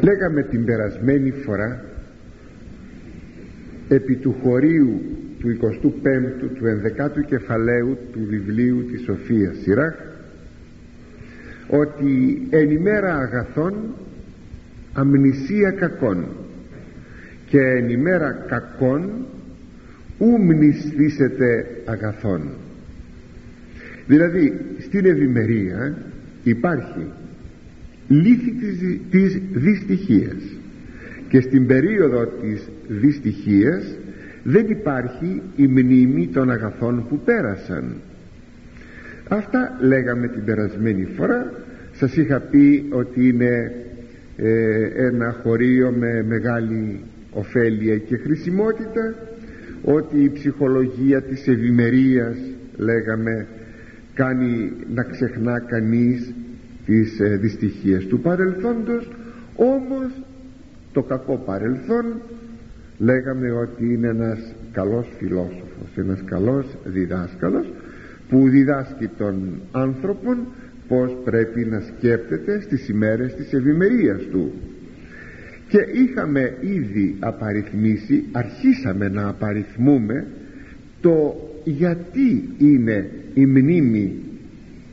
λέγαμε την περασμένη φορά επί του χωρίου του 25ου του 11ου κεφαλαίου του βιβλίου της Σοφίας Σιράχ ότι εν ημέρα αγαθών αμνησία κακών και εν ημέρα κακών ου μνηστήσετε αγαθών. Δηλαδή στην ευημερία υπάρχει λύθη της, της δυστυχίας. Και στην περίοδο της δυστυχίας δεν υπάρχει η μνήμη των αγαθών που πέρασαν. Αυτά λέγαμε την περασμένη φορά. Σας είχα πει ότι είναι ε, ένα χωρίο με μεγάλη ωφέλεια και χρησιμότητα ότι η ψυχολογία της ευημερίας λέγαμε κάνει να ξεχνά κανείς τις ε, δυστυχίες του παρελθόντος όμως το κακό παρελθόν λέγαμε ότι είναι ένας καλός φιλόσοφος ένας καλός διδάσκαλος που διδάσκει τον άνθρωπον πως πρέπει να σκέπτεται στις ημέρες της ευημερίας του. Και είχαμε ήδη απαριθμίσει αρχίσαμε να απαριθμούμε το γιατί είναι η μνήμη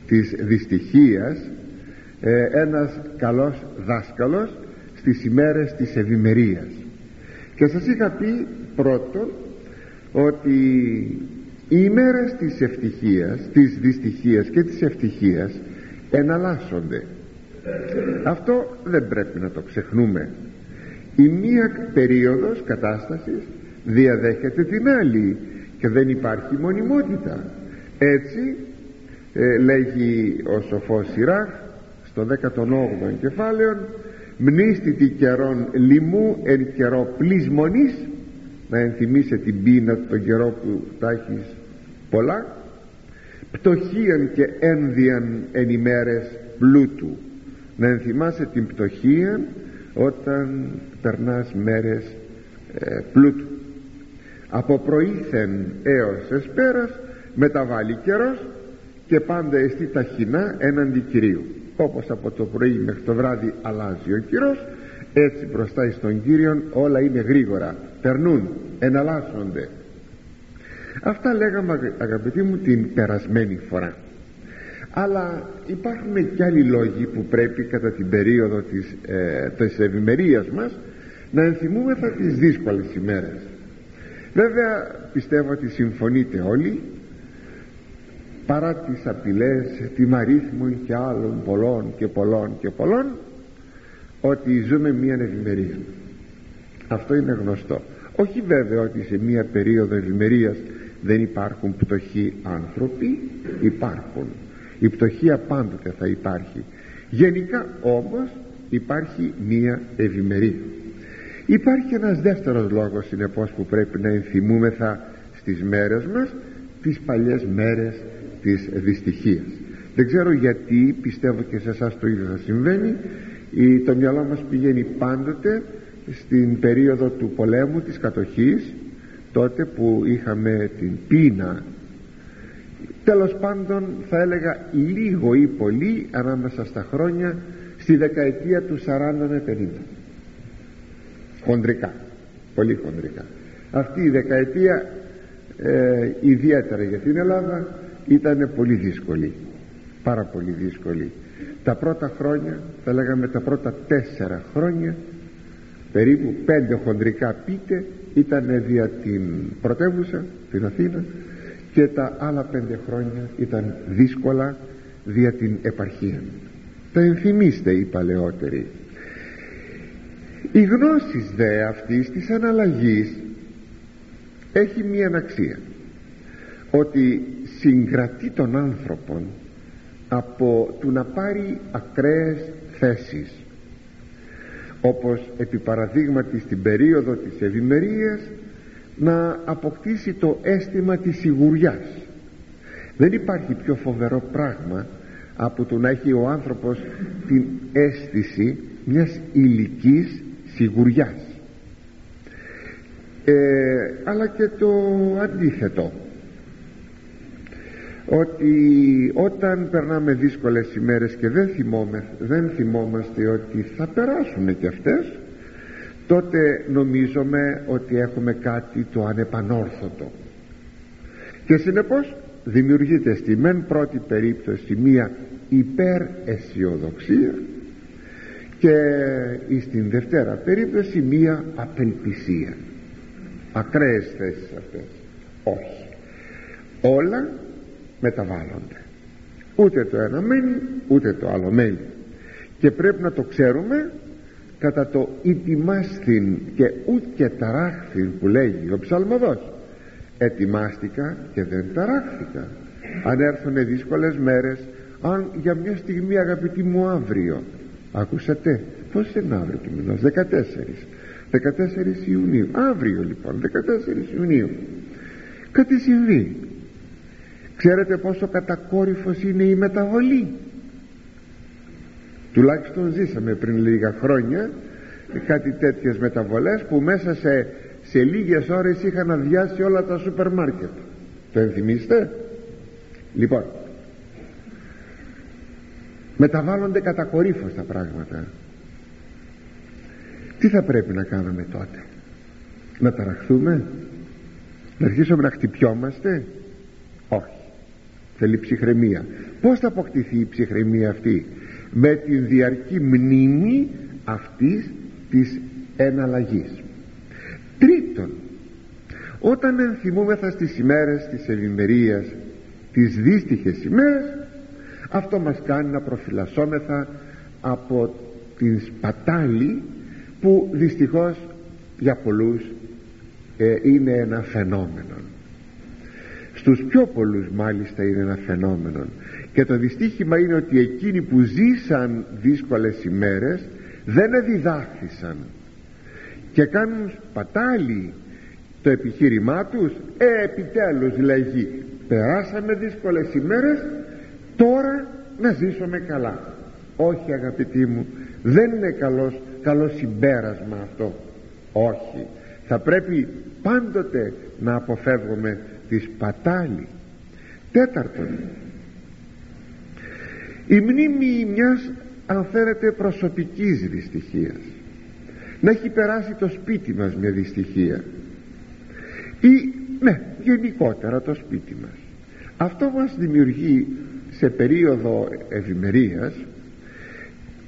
της δυστυχίας ε, ένας καλός δάσκαλος στις ημέρες της ευημερίας. και σας είχα πει πρώτον ότι οι ημέρες της ευτυχίας της δυστυχίας και της ευτυχίας εναλλάσσονται. Αυτό δεν πρέπει να το ξεχνούμε. Η μία περίοδος κατάστασης διαδέχεται την άλλη και δεν υπάρχει μονιμότητα. Έτσι ε, λέγει ο σοφός Σιράχ στο 18ο κεφάλαιο μνήστητη καιρόν λοιμού εν καιρό πλεισμονής να ενθυμίσε την πείνα τον καιρό που τα έχεις πολλά πτωχίαν και ένδιαν εν ημέρες πλούτου. Να ενθυμάσαι την πτωχία όταν περνάς μέρες ε, πλούτου. Από προήθεν έως εσπέρας μεταβάλλει καιρός και πάντα εστί ταχυνά έναντι Κυρίου όπως από το πρωί μέχρι το βράδυ αλλάζει ο καιρός. Έτσι μπροστά στον Κύριον όλα είναι γρήγορα. Περνούν, εναλλάσσονται. Αυτά λέγαμε αγαπητοί μου την περασμένη φορά. Αλλά υπάρχουν και άλλοι λόγοι που πρέπει κατά την περίοδο της, ε, της ευημερίας μας να ενθυμούμεθα τις δύσκολες ημέρες. Βέβαια πιστεύω ότι συμφωνείτε όλοι παρά τις απειλές τιμαρίθμων και άλλων πολλών και πολλών και πολλών ότι ζούμε μια ευημερία. Αυτό είναι γνωστό. Όχι βέβαια ότι σε μια περίοδο ευημερίας δεν υπάρχουν πτωχοί άνθρωποι υπάρχουν. Η πτωχία πάντοτε θα υπάρχει. Γενικά όμως υπάρχει μία ευημερία. Υπάρχει ένας δεύτερος λόγος συνεπώς που πρέπει να ενθυμούμεθα στις μέρες μας τις παλιές μέρες της δυστυχίας. Δεν ξέρω γιατί πιστεύω και σε εσάς το ίδιο θα συμβαίνει. Το μυαλό μας πηγαίνει πάντοτε στην περίοδο του πολέμου της κατοχής τότε που είχαμε την πείνα. Τέλος πάντων θα έλεγα λίγο ή πολύ ανάμεσα στα χρόνια στη δεκαετία του 40 με 50 χοντρικά πολύ χοντρικά αυτή η δεκαετία ε, ιδιαίτερα για την Ελλάδα ήταν πολύ δύσκολη πάρα πολύ δύσκολη. Τα πρώτα χρόνια θα λέγαμε τα πρώτα τέσσερα χρόνια περίπου πέντε χοντρικά πείτε ήταν δια την πρωτεύουσα την Αθήνα και τα άλλα πέντε χρόνια ήταν δύσκολα δια την επαρχία τα ενθυμίστε οι παλαιότεροι. Η γνώση δε αυτής της αναλλαγής έχει μία αναξία. Ότι συγκρατεί τον άνθρωπον από του να πάρει ακραίες θέσεις. Όπως επί παραδείγματι στην περίοδο της ευημερίας να αποκτήσει το αίσθημα της σιγουριάς. Δεν υπάρχει πιο φοβερό πράγμα από το να έχει ο άνθρωπος την αίσθηση μιας ηλικής σιγουριάς. Ε, αλλά και το αντίθετο ότι όταν περνάμε δύσκολες ημέρες και δεν, δεν θυμόμαστε ότι θα περάσουν και αυτές τότε νομίζουμε ότι έχουμε κάτι το ανεπανόρθωτο. Και συνεπώς δημιουργείται στη μεν πρώτη περίπτωση μία υπεραισιοδοξία και στην δευτέρα περίπτωση μία απελπισία. Ακραίες θέσεις αυτές. Όχι. Όλα μεταβάλλονται. Ούτε το ένα μένει ούτε το άλλο μένει και πρέπει να το ξέρουμε κατά το «Ιτιμάστην και ούτε ταράχθην» που λέγει ο ψαλμοδός. Ετοιμάστηκα και δεν ταράχθηκα. Αν έρθουν δύσκολες μέρες αν για μια στιγμή αγαπητοί μου αύριο ακούσατε; Πως είναι αύριο του μηνός; 14 14 Ιουνίου. Αύριο λοιπόν 14 Ιουνίου. Κάτι συμβεί ξέρετε πόσο κατακόρυφος είναι η μεταβολή; Τουλάχιστον ζήσαμε πριν λίγα χρόνια κάτι τέτοιες μεταβολές που μέσα σε, σε λίγες ώρες είχαν αδειάσει όλα τα σούπερ μάρκετ. Το ενθυμίστε; Λοιπόν μεταβάλλονται κατακορύφως τα πράγματα. Τι θα πρέπει να κάνουμε τότε; Να ταραχθούμε; Να αρχίσουμε να χτυπιόμαστε; Όχι θέλει ψυχραιμία πως θα αποκτηθεί η ψυχραιμία αυτή; Με την διαρκή μνήμη αυτής της εναλλαγής. Τρίτον όταν ενθυμούμεθα στις ημέρες της ευημερίας τις δύστιχες ημέρες αυτό μας κάνει να προφυλασσόμεθα από την σπατάλη που δυστυχώς για πολλούς ε, είναι ένα φαινόμενο στους πιο πολλούς μάλιστα είναι ένα φαινόμενο και το δυστύχημα είναι ότι εκείνοι που ζήσαν δύσκολες ημέρες δεν εδιδάχθησαν. Και κάνουν σπατάλη το επιχείρημά τους. Ε, επιτέλους λέγει περάσαμε δύσκολες ημέρες τώρα να ζήσουμε καλά. Όχι αγαπητοί μου δεν είναι καλός, καλό συμπέρασμα αυτό. Όχι. Θα πρέπει πάντοτε να αποφεύγουμε της σπατάλη τέταρτον η μνήμη μιας αν θέλετε προσωπικής δυστυχίας. Να έχει περάσει το σπίτι μας μια δυστυχία. Ή ναι γενικότερα το σπίτι μας. Αυτό μας δημιουργεί σε περίοδο ευημερίας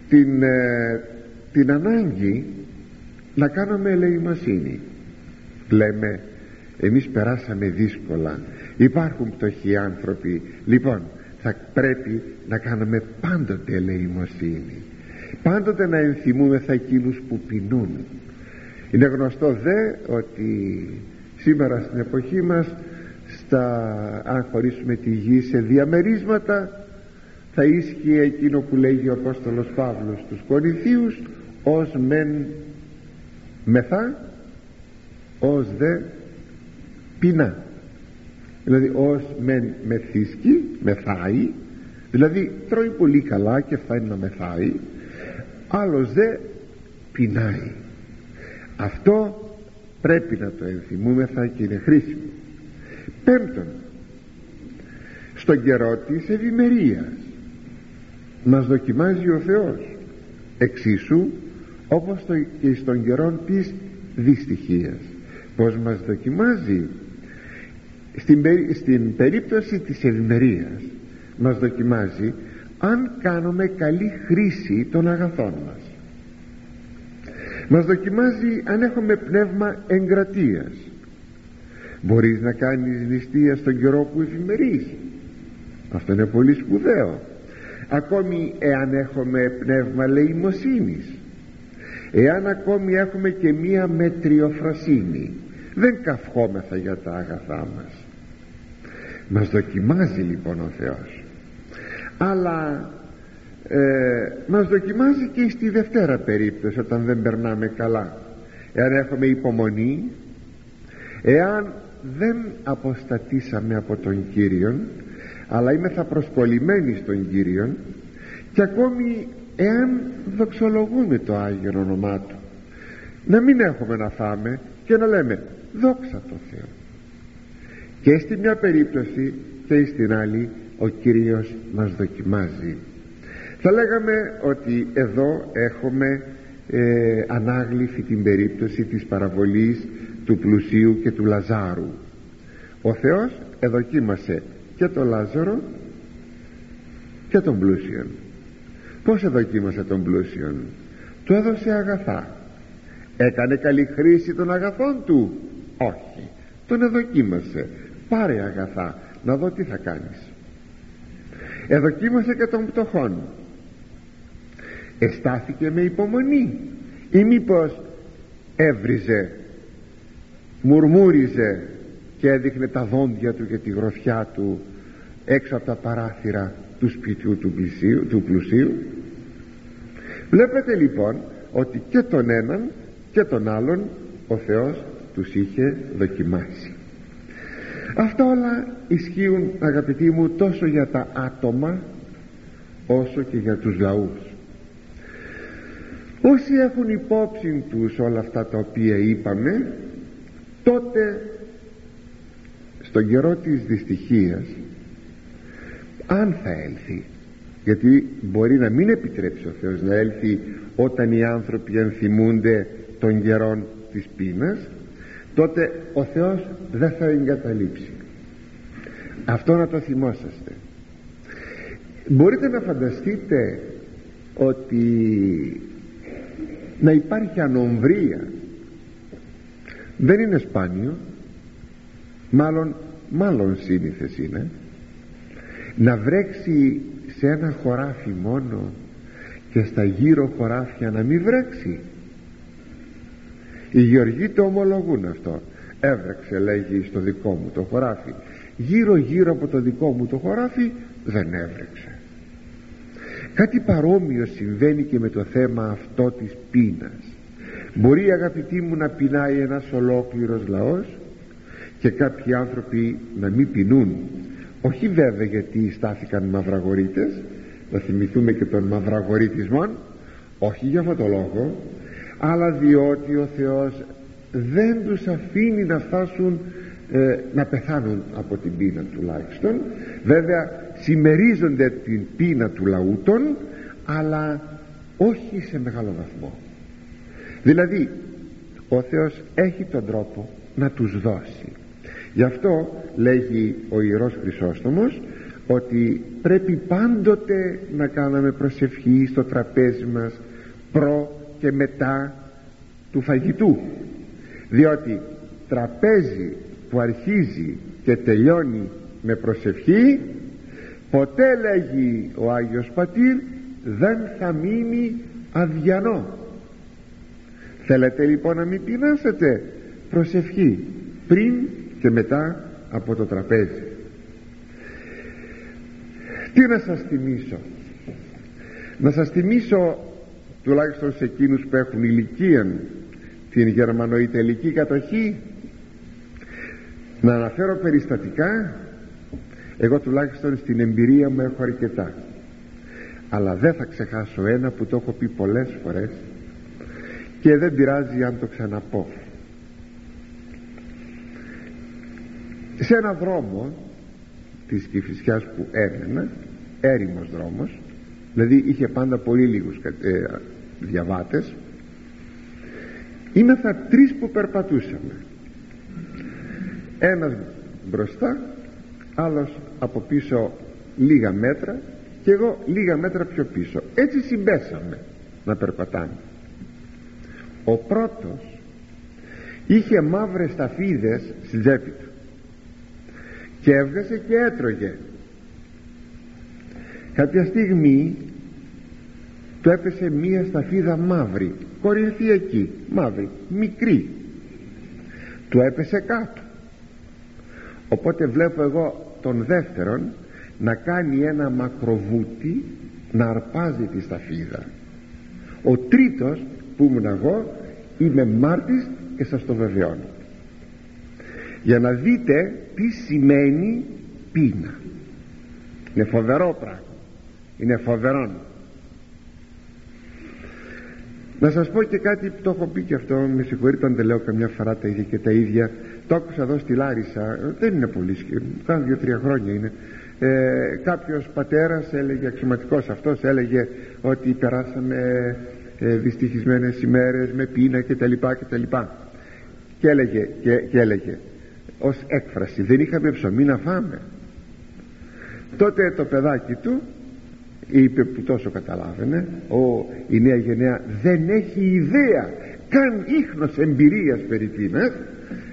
την, ε, την ανάγκη να κάνουμε ελεημοσύνη. Λέμε εμείς περάσαμε δύσκολα. Υπάρχουν πτωχοί άνθρωποι. Λοιπόν θα πρέπει να κάνουμε πάντοτε ελεημοσύνη. Πάντοτε να ενθυμούμεθα εκείνους που πεινούν. Είναι γνωστό δε ότι σήμερα στην εποχή μας στα, αν χωρίσουμε τη γη σε διαμερίσματα θα ίσχυε εκείνο που λέγει ο Απόστολος Παύλος στους Κορινθίους ως μεν μεθά ως δε πεινά δηλαδή ως μεν μεθύσκει μεθάει δηλαδή τρώει πολύ καλά και φτάνει να μεθάει άλλος δε πεινάει. Αυτό πρέπει να το ενθυμούμεθα και είναι χρήσιμο. Πέμπτον στον καιρό της ευημερίας μας δοκιμάζει ο Θεός. Εξίσου όπως το και στον καιρό της δυστυχίας. Πως μας δοκιμάζει; Στην, στην περίπτωση της ευημερίας μας δοκιμάζει αν κάνουμε καλή χρήση των αγαθών μας. Μας δοκιμάζει αν έχουμε πνεύμα εγκρατείας. Μπορείς να κάνεις νηστεία στον καιρό που εφημερείς αυτό είναι πολύ σπουδαίο. Ακόμη εάν έχουμε πνεύμα λεημοσύνης εάν ακόμη έχουμε και μία μετριοφροσύνη δεν καυχόμεθα για τα αγαθά μας μας δοκιμάζει λοιπόν ο Θεός. Αλλά ε, μας δοκιμάζει και στη δευτέρα περίπτωση όταν δεν περνάμε καλά. Εάν έχουμε υπομονή εάν δεν αποστατήσαμε από τον Κύριον αλλά είμαι θα προσκολλημένοι στον Κύριον και ακόμη εάν δοξολογούμε το Άγιο όνομά Του. Να μην έχουμε να φάμε και να λέμε δόξα το Θεό και στη μια περίπτωση και στην άλλη ο Κύριος μας δοκιμάζει. Θα λέγαμε ότι εδώ έχουμε ε, ανάγλυφη την περίπτωση της παραβολής του πλουσίου και του Λαζάρου. Ο Θεός εδοκίμασε και τον Λάζαρο και τον πλούσιον. Πως εδοκίμασε τον πλούσιον; Του έδωσε αγαθά. Έκανε καλή χρήση των αγαθών του; Όχι. Τον εδοκίμασε πάρε αγαθά να δω τι θα κάνεις. Εδοκίμασε και τον πτωχόν. Εστάθηκε με υπομονή ή μήπως έβριζε μουρμούριζε και έδειχνε τα δόντια του και τη γροθιά του έξω από τα παράθυρα του σπιτιού του, πλησίου, του πλουσίου. Βλέπετε λοιπόν ότι και τον έναν και τον άλλον ο Θεός τους είχε δοκιμάσει αυτά όλα ισχύουν αγαπητοί μου τόσο για τα άτομα όσο και για τους λαούς. Όσοι έχουν υπόψη τους όλα αυτά τα οποία είπαμε τότε στον καιρό της δυστυχίας αν θα έλθει γιατί μπορεί να μην επιτρέψει ο Θεός να έλθει όταν οι άνθρωποι ενθυμούνται των καιρών της πείνας τότε ο Θεός δεν θα εγκαταλείψει. Αυτό να το θυμόσαστε. Μπορείτε να φανταστείτε ότι να υπάρχει ανομβρία δεν είναι σπάνιο μάλλον μάλλον σύνηθες είναι να βρέξει σε ένα χωράφι μόνο και στα γύρω χωράφια να μην βρέξει οι Γεωργοί το ομολογούν αυτό. Έβρεξε λέγει στο δικό μου το χωράφι. Γύρω γύρω από το δικό μου το χωράφι δεν έβρεξε. Κάτι παρόμοιο συμβαίνει και με το θέμα αυτό της πείνας. Μπορεί αγαπητοί μου να πεινάει ένας ολόκληρος λαός και κάποιοι άνθρωποι να μην πεινούν. Όχι βέβαια γιατί στάθηκαν μαυραγορείτες να θυμηθούμε και τον μαυραγορείτισμον όχι για αυτό το λόγο αλλά διότι ο Θεός δεν τους αφήνει να φτάσουν ε, να πεθάνουν από την πείνα τουλάχιστον. Βέβαια συμμερίζονται την πείνα του λαού των αλλά όχι σε μεγάλο βαθμό. Δηλαδή ο Θεός έχει τον τρόπο να τους δώσει. Γι' αυτό λέγει ο Ιερός Χρυσόστομος ότι πρέπει πάντοτε να κάνουμε προσευχή στο τραπέζι μας προ και μετά του φαγητού. Διότι τραπέζι που αρχίζει και τελειώνει με προσευχή ποτέ λέγει ο Άγιος Πατήρ δεν θα μείνει αδιανό. Θέλετε λοιπόν να μην πεινάσετε. Προσευχή. Πριν και μετά από το τραπέζι. Τι να σας θυμίσω; Να σας θυμίσω τουλάχιστον σε εκείνους που έχουν ηλικία την γερμανοϊτελική κατοχή να αναφέρω περιστατικά. Εγώ τουλάχιστον στην εμπειρία μου έχω αρκετά. Αλλά δεν θα ξεχάσω ένα που το έχω πει πολλές φορές και δεν πειράζει αν το ξαναπώ. Σε ένα δρόμο της Κηφισιάς που έμενα έρημος δρόμος δηλαδή είχε πάντα πολύ λίγους ε, διαβάτες ήμεθα τρεις που περπατούσαμε. Ένας μπροστά άλλος από πίσω λίγα μέτρα και εγώ λίγα μέτρα πιο πίσω. Έτσι συμπέσαμε να περπατάμε. Ο πρώτος είχε μαύρες ταφίδες στη τσέπη του και έβγασε και έτρωγε. Κάποια στιγμή του έπεσε μία σταφίδα μαύρη κορινθιακή μαύρη μικρή. Του έπεσε κάτω. Οπότε βλέπω εγώ τον δεύτερον να κάνει ένα μακροβούτι να αρπάζει τη σταφίδα. Ο τρίτος που ήμουν εγώ είμαι μάρτης και σας το βεβαιώνω. Για να δείτε τι σημαίνει πείνα. Είναι φοβερό πράγμα. Είναι φοβερό να σας πω και κάτι που το έχω πει και αυτό με συγχωρείτε αν δεν λέω καμιά φορά τα ίδια και τα ίδια. Το άκουσα εδώ στη Λάρισα δεν είναι πολύ κάνα δύο-τρία χρόνια είναι. Ε, κάποιος πατέρας έλεγε αξιωματικός αυτός έλεγε ότι περάσαμε ε, δυστυχισμένες ημέρες με πείνα και τα λοιπά και τα λοιπά. Και έλεγε, και, και έλεγε ως έκφραση δεν είχαμε ψωμί να φάμε. Τότε το παιδάκι του είπε που τόσο καταλάβαινε ο, η νέα γενναία δεν έχει ιδέα καν ίχνος εμπειρίας περί τίνας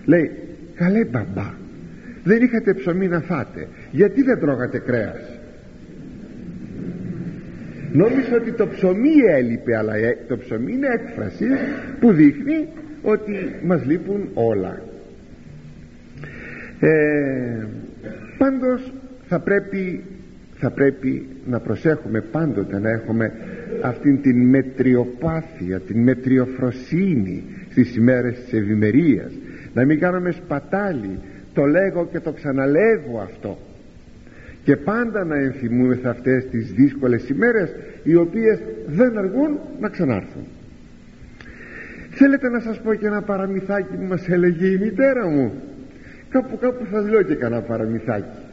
λέει καλέ μπαμπά δεν είχατε ψωμί να φάτε γιατί δεν τρώγατε κρέας; Νόμιζα ότι το ψωμί έλειπε αλλά ε, το ψωμί είναι έκφραση που δείχνει ότι μας λείπουν όλα. Ε, πάντως θα πρέπει θα πρέπει να προσέχουμε πάντοτε να έχουμε αυτήν την μετριοπάθεια την μετριοφροσύνη στις ημέρες της ευημερίας. Να μην κάνουμε σπατάλι το λέγω και το ξαναλέγω αυτό. Και πάντα να ενθυμούμεθα αυτές τις δύσκολες ημέρες οι οποίες δεν αργούν να ξανάρθουν. Θέλετε να σας πω και ένα παραμυθάκι που μας έλεγε η μητέρα μου. Κάπου κάπου θα λέω και κανένα παραμυθάκι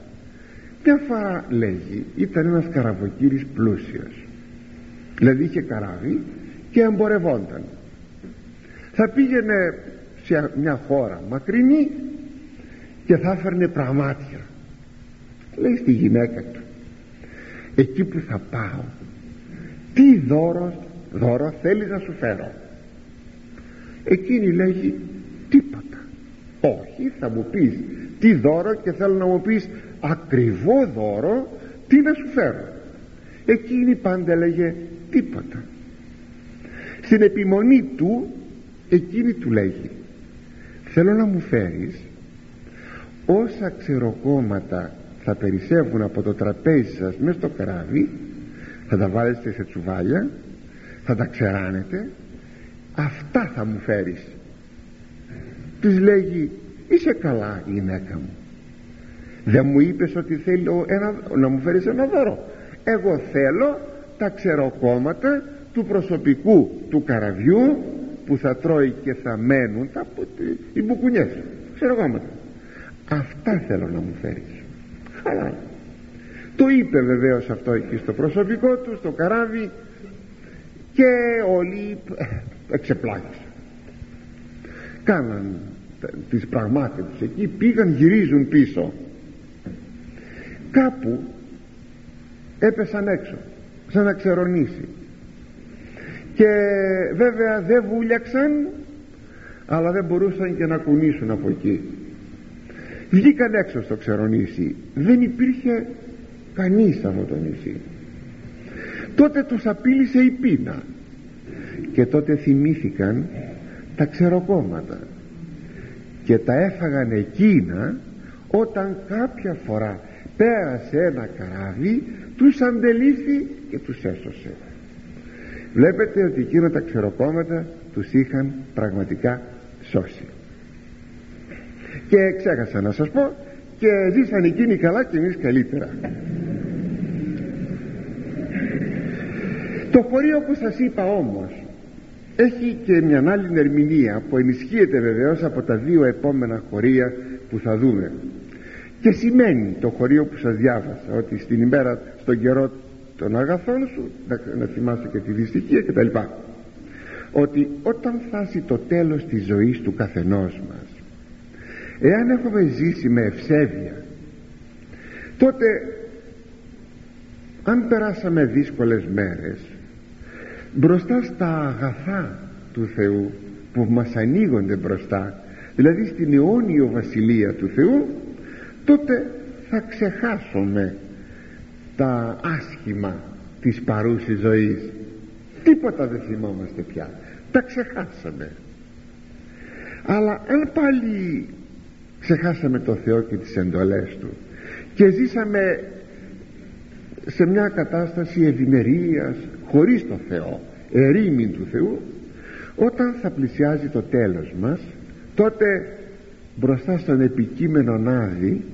μια φορά λέγει ήταν ένας καραβοκύρης πλούσιος. Δηλαδή είχε καράβι και εμπορευόταν. Θα πήγαινε σε μια χώρα μακρινή και θα έφερνε πραγμάτια. Λέει στη γυναίκα του εκεί που θα πάω τι δώρο, δώρο θέλεις να σου φέρω; Εκείνη λέγει τίποτα. Όχι θα μου πεις τι δώρο και θέλω να μου πεις ακριβό δώρο τι να σου φέρω. Εκείνη πάντα έλεγε τίποτα. Στην επιμονή του εκείνη του λέγει θέλω να μου φέρεις όσα ξεροκόμματα θα περισσεύουν από το τραπέζι σας μέσα στο καράβι θα τα βάλετε σε τσουβάλια θα τα ξεράνετε αυτά θα μου φέρεις της λέγει είσαι καλά γυναίκα μου δεν μου είπες ότι θέλω ένα, να μου φέρεις ένα δώρο. Εγώ θέλω τα ξεροκόμματα του προσωπικού του καραβιού που θα τρώει και θα μένουν τα, οι μπουκουνιές. Ξεροκόμματα. Αυτά θέλω να μου φέρεις. Χαλά το είπε βεβαίως αυτό εκεί στο προσωπικό του στο καράβι και όλοι ε, εξεπλάγησαν. Κάναν τις πραγμάτες τους εκεί πήγαν γυρίζουν πίσω κάπου έπεσαν έξω σαν να ξερονήσει και βέβαια δεν βούλιαξαν αλλά δεν μπορούσαν και να κουνήσουν από εκεί. Βγήκαν έξω στο ξερονήσι δεν υπήρχε κανείς από το νησί. Τότε τους απείλησε η πείνα. Και τότε θυμήθηκαν τα ξεροκόμματα. Και τα έφαγαν εκείνα όταν κάποια φορά πέρασε ένα καράβι τους αντελήφθη και τους έσωσε. Βλέπετε ότι εκείνα τα ξεροκόμματα τους είχαν πραγματικά σώσει. Και ξέχασα να σας πω και ζήσαν εκείνοι καλά και εμείς καλύτερα. Το χωρίο που σας είπα όμως έχει και μια άλλη ερμηνεία που ενισχύεται βεβαίως από τα δύο επόμενα χωρία που θα δούμε και σημαίνει το χωρίο που σας διάβασα ότι στην ημέρα στον καιρό των αγαθών σου να, να θυμάσαι και τη δυστυχία και τα λοιπά. Ότι όταν φτάσει το τέλος της ζωής του καθενός μας εάν έχουμε ζήσει με ευσέβεια τότε αν περάσαμε δύσκολες μέρες μπροστά στα αγαθά του Θεού που μας ανοίγονται μπροστά δηλαδή στην αιώνιο βασιλεία του Θεού τότε θα ξεχάσουμε τα άσχημα της παρούσης ζωής. Τίποτα δεν θυμόμαστε πια. Τα ξεχάσαμε. Αλλά αν πάλι ξεχάσαμε το Θεό και τις εντολές Του. Και ζήσαμε σε μια κατάσταση ευημερίας χωρίς το Θεό ερήμην του Θεού. Όταν θα πλησιάζει το τέλος μας τότε μπροστά στον επικείμενο άδει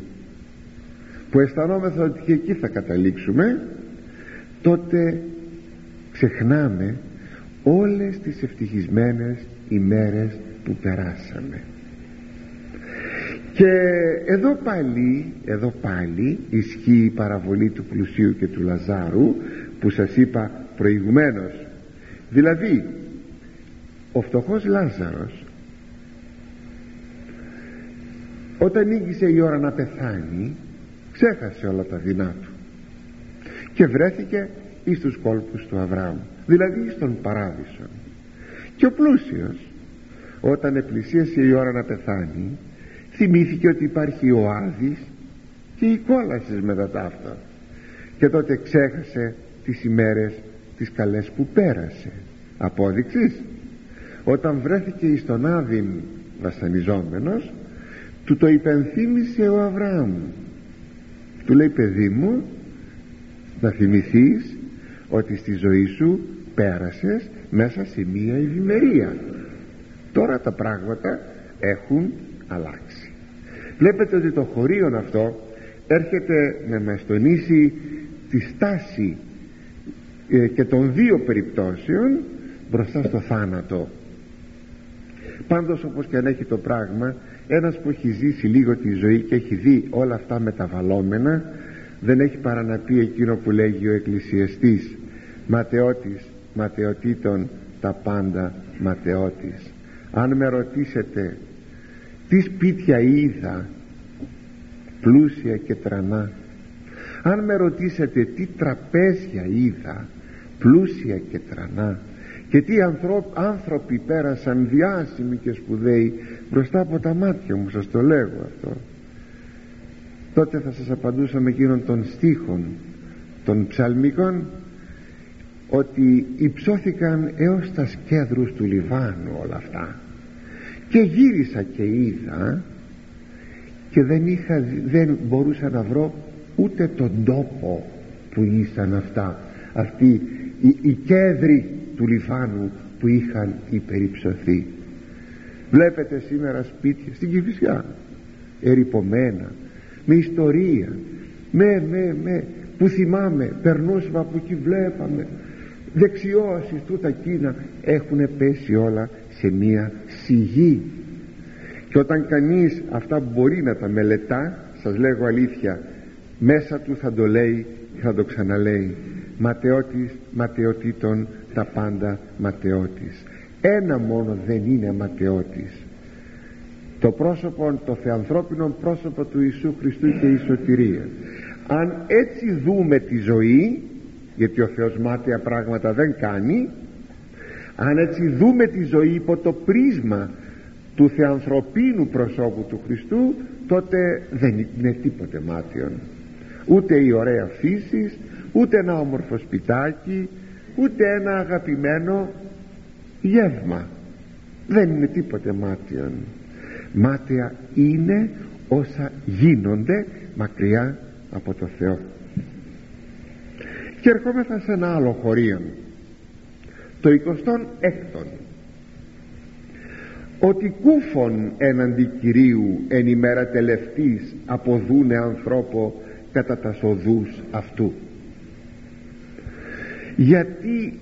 που αισθανόμεθα ότι και εκεί θα καταλήξουμε τότε ξεχνάμε όλες τις ευτυχισμένες ημέρες που περάσαμε. Και εδώ πάλι εδώ πάλι ισχύει η παραβολή του πλουσίου και του Λαζάρου που σας είπα προηγουμένως. Δηλαδή ο φτωχός Λάζαρος όταν ήγησε η ώρα να πεθάνει ξέχασε όλα τα δεινά του και βρέθηκε εις τους κόλπους του Αβραάμ δηλαδή στον παράδεισο. Και ο πλούσιος όταν επλησίασε η ώρα να πεθάνει θυμήθηκε ότι υπάρχει ο Άδης και η κόλαση μετά τα αυτά και τότε ξέχασε τις ημέρες τις καλές που πέρασε. Απόδειξης όταν βρέθηκε εις τον Άδην βασανιζόμενος του το υπενθύμησε ο Αβραάμ του λέει παιδί μου να θυμηθείς ότι στη ζωή σου πέρασες μέσα σε μία ευημερία. Τώρα τα πράγματα έχουν αλλάξει βλέπετε ότι το χωρίον αυτό έρχεται να μας τονίσει τη στάση ε, και των δύο περιπτώσεων μπροστά στο θάνατο πάντως όπως και αν έχει το πράγμα ένας που έχει ζήσει λίγο τη ζωή και έχει δει όλα αυτά μεταβαλλόμενα δεν έχει παρά να πει εκείνο που λέγει ο εκκλησιαστής ματαιώτης ματαιωτήτων τα πάντα ματαιώτης αν με ρωτήσετε τι σπίτια είδα πλούσια και τρανά αν με ρωτήσετε τι τραπέζια είδα πλούσια και τρανά και τι άνθρωποι πέρασαν διάσημοι και σπουδαίοι μπροστά από τα μάτια μου σας το λέγω αυτό. Τότε θα σας απαντούσα με εκείνον των στίχων των ψαλμικών ότι υψώθηκαν έως τα σκέδρους του Λιβάνου όλα αυτά. Και γύρισα και είδα και δεν, είχα, δεν μπορούσα να βρω ούτε τον τόπο που ήσαν αυτά αυτοί οι, οι κέδροι του Λιβάνου που είχαν υπερυψωθεί βλέπετε σήμερα σπίτια στην Κηφισιά ερυπωμένα με ιστορία με με με που θυμάμαι περνούσαμε από εκεί βλέπαμε. Δεξιώσεις τούτα κείνα έχουν πέσει όλα σε μία σιγή. Και όταν κανείς αυτά μπορεί να τα μελετά σας λέγω αλήθεια μέσα του θα το λέει και θα το ξαναλέει ματαιώτης ματαιωτήτων τα πάντα ματαιώτης. Ένα μόνο δεν είναι ματαιώτης. Το πρόσωπο το θεανθρώπινο πρόσωπο του Ιησού Χριστού και η σωτηρία. Αν έτσι δούμε τη ζωή γιατί ο Θεός μάταια πράγματα δεν κάνει αν έτσι δούμε τη ζωή υπό το πρίσμα του θεανθρωπίνου προσώπου του Χριστού τότε δεν είναι τίποτε μάτιον ούτε η ωραία φύσης ούτε ένα όμορφο σπιτάκι ούτε ένα αγαπημένο γεύμα. Δεν είναι τίποτε μάτιον. Μάτια είναι όσα γίνονται μακριά από το Θεό. Και ερχόμεθα σε ένα άλλο χωρίο το 26 ότι κούφον έναντι Κυρίου εν ημέρα τελευτής αποδούνε ανθρώπο κατά τα σοδούς αυτού γιατί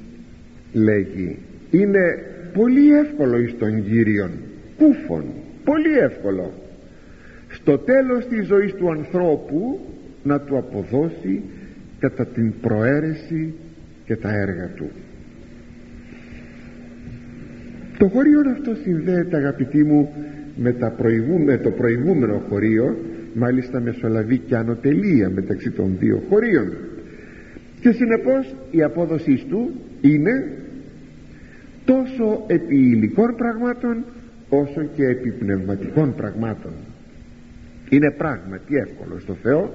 λέγει είναι πολύ εύκολο εις τον Κύριον κούφον πολύ εύκολο στο τέλος της ζωής του ανθρώπου να του αποδώσει κατά την προαίρεση και τα έργα του. Το χωρίο αυτό συνδέεται αγαπητοί μου με, τα με το προηγούμενο χωρίο μάλιστα μεσολαβεί και ανωτελεία μεταξύ των δύο χωρίων και συνεπώς η απόδοσή του είναι τόσο επί υλικών πραγμάτων όσο και επί πνευματικών πραγμάτων. Είναι πράγματι εύκολο στο Θεό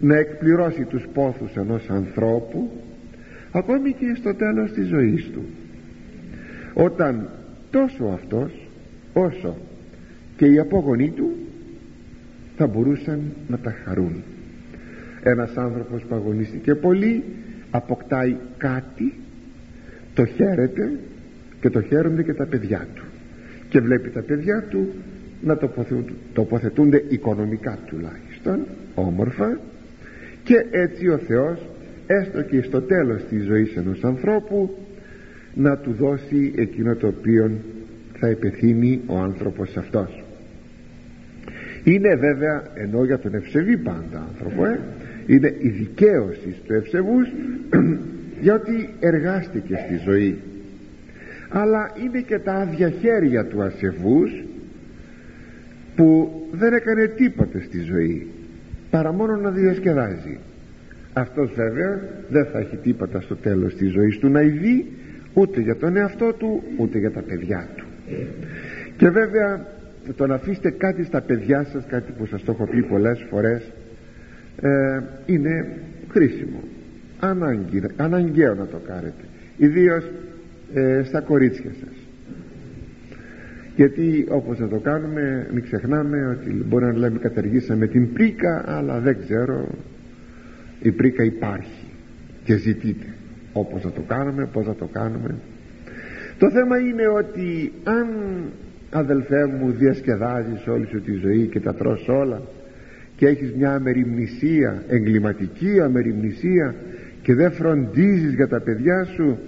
να εκπληρώσει τους πόθους ενός ανθρώπου ακόμη και στο τέλος της ζωής του. Όταν τόσο αυτός όσο και οι απόγονοί του θα μπορούσαν να τα χαρούν ένας άνθρωπος που αγωνίστηκε πολύ αποκτάει κάτι το χαίρεται και το χαίρονται και τα παιδιά του. Και βλέπει τα παιδιά του να τοποθετούνται οικονομικά τουλάχιστον όμορφα και έτσι ο Θεός έστω και στο τέλος της ζωής ενός ανθρώπου να του δώσει εκείνο το οποίο θα επιθύνει ο άνθρωπος αυτός. Είναι βέβαια ενώ για τον ευσεβή πάντα άνθρωπο ε, είναι η δικαίωση του ευσεβούς για ότι εργάστηκε στη ζωή. Αλλά είναι και τα άδεια χέρια του ασεβούς που δεν έκανε τίποτε στη ζωή παρά μόνο να διασκεδάζει. Αυτός βέβαια δεν θα έχει τίποτα στο τέλος της ζωής του να ειδεί ούτε για τον εαυτό του ούτε για τα παιδιά του. Και βέβαια το να αφήσετε κάτι στα παιδιά σας κάτι που σας το έχω πει πολλές φορές ε, είναι χρήσιμο. Ανάγκη, αναγκαίο να το κάνετε. Ιδίως ε, στα κορίτσια σας. Γιατί όπως να το κάνουμε μην ξεχνάμε ότι μπορεί να λέμε καταργήσαμε την πρίκα αλλά δεν ξέρω. Η πρίκα υπάρχει και ζητείτε όπως να το κάνουμε πως να το κάνουμε. Το θέμα είναι ότι αν αδελφέ μου διασκεδάζεις όλη σου τη ζωή και τα τρως όλα και έχεις μια αμεριμνησία εγκληματική αμεριμνησία και δεν φροντίζεις για τα παιδιά σου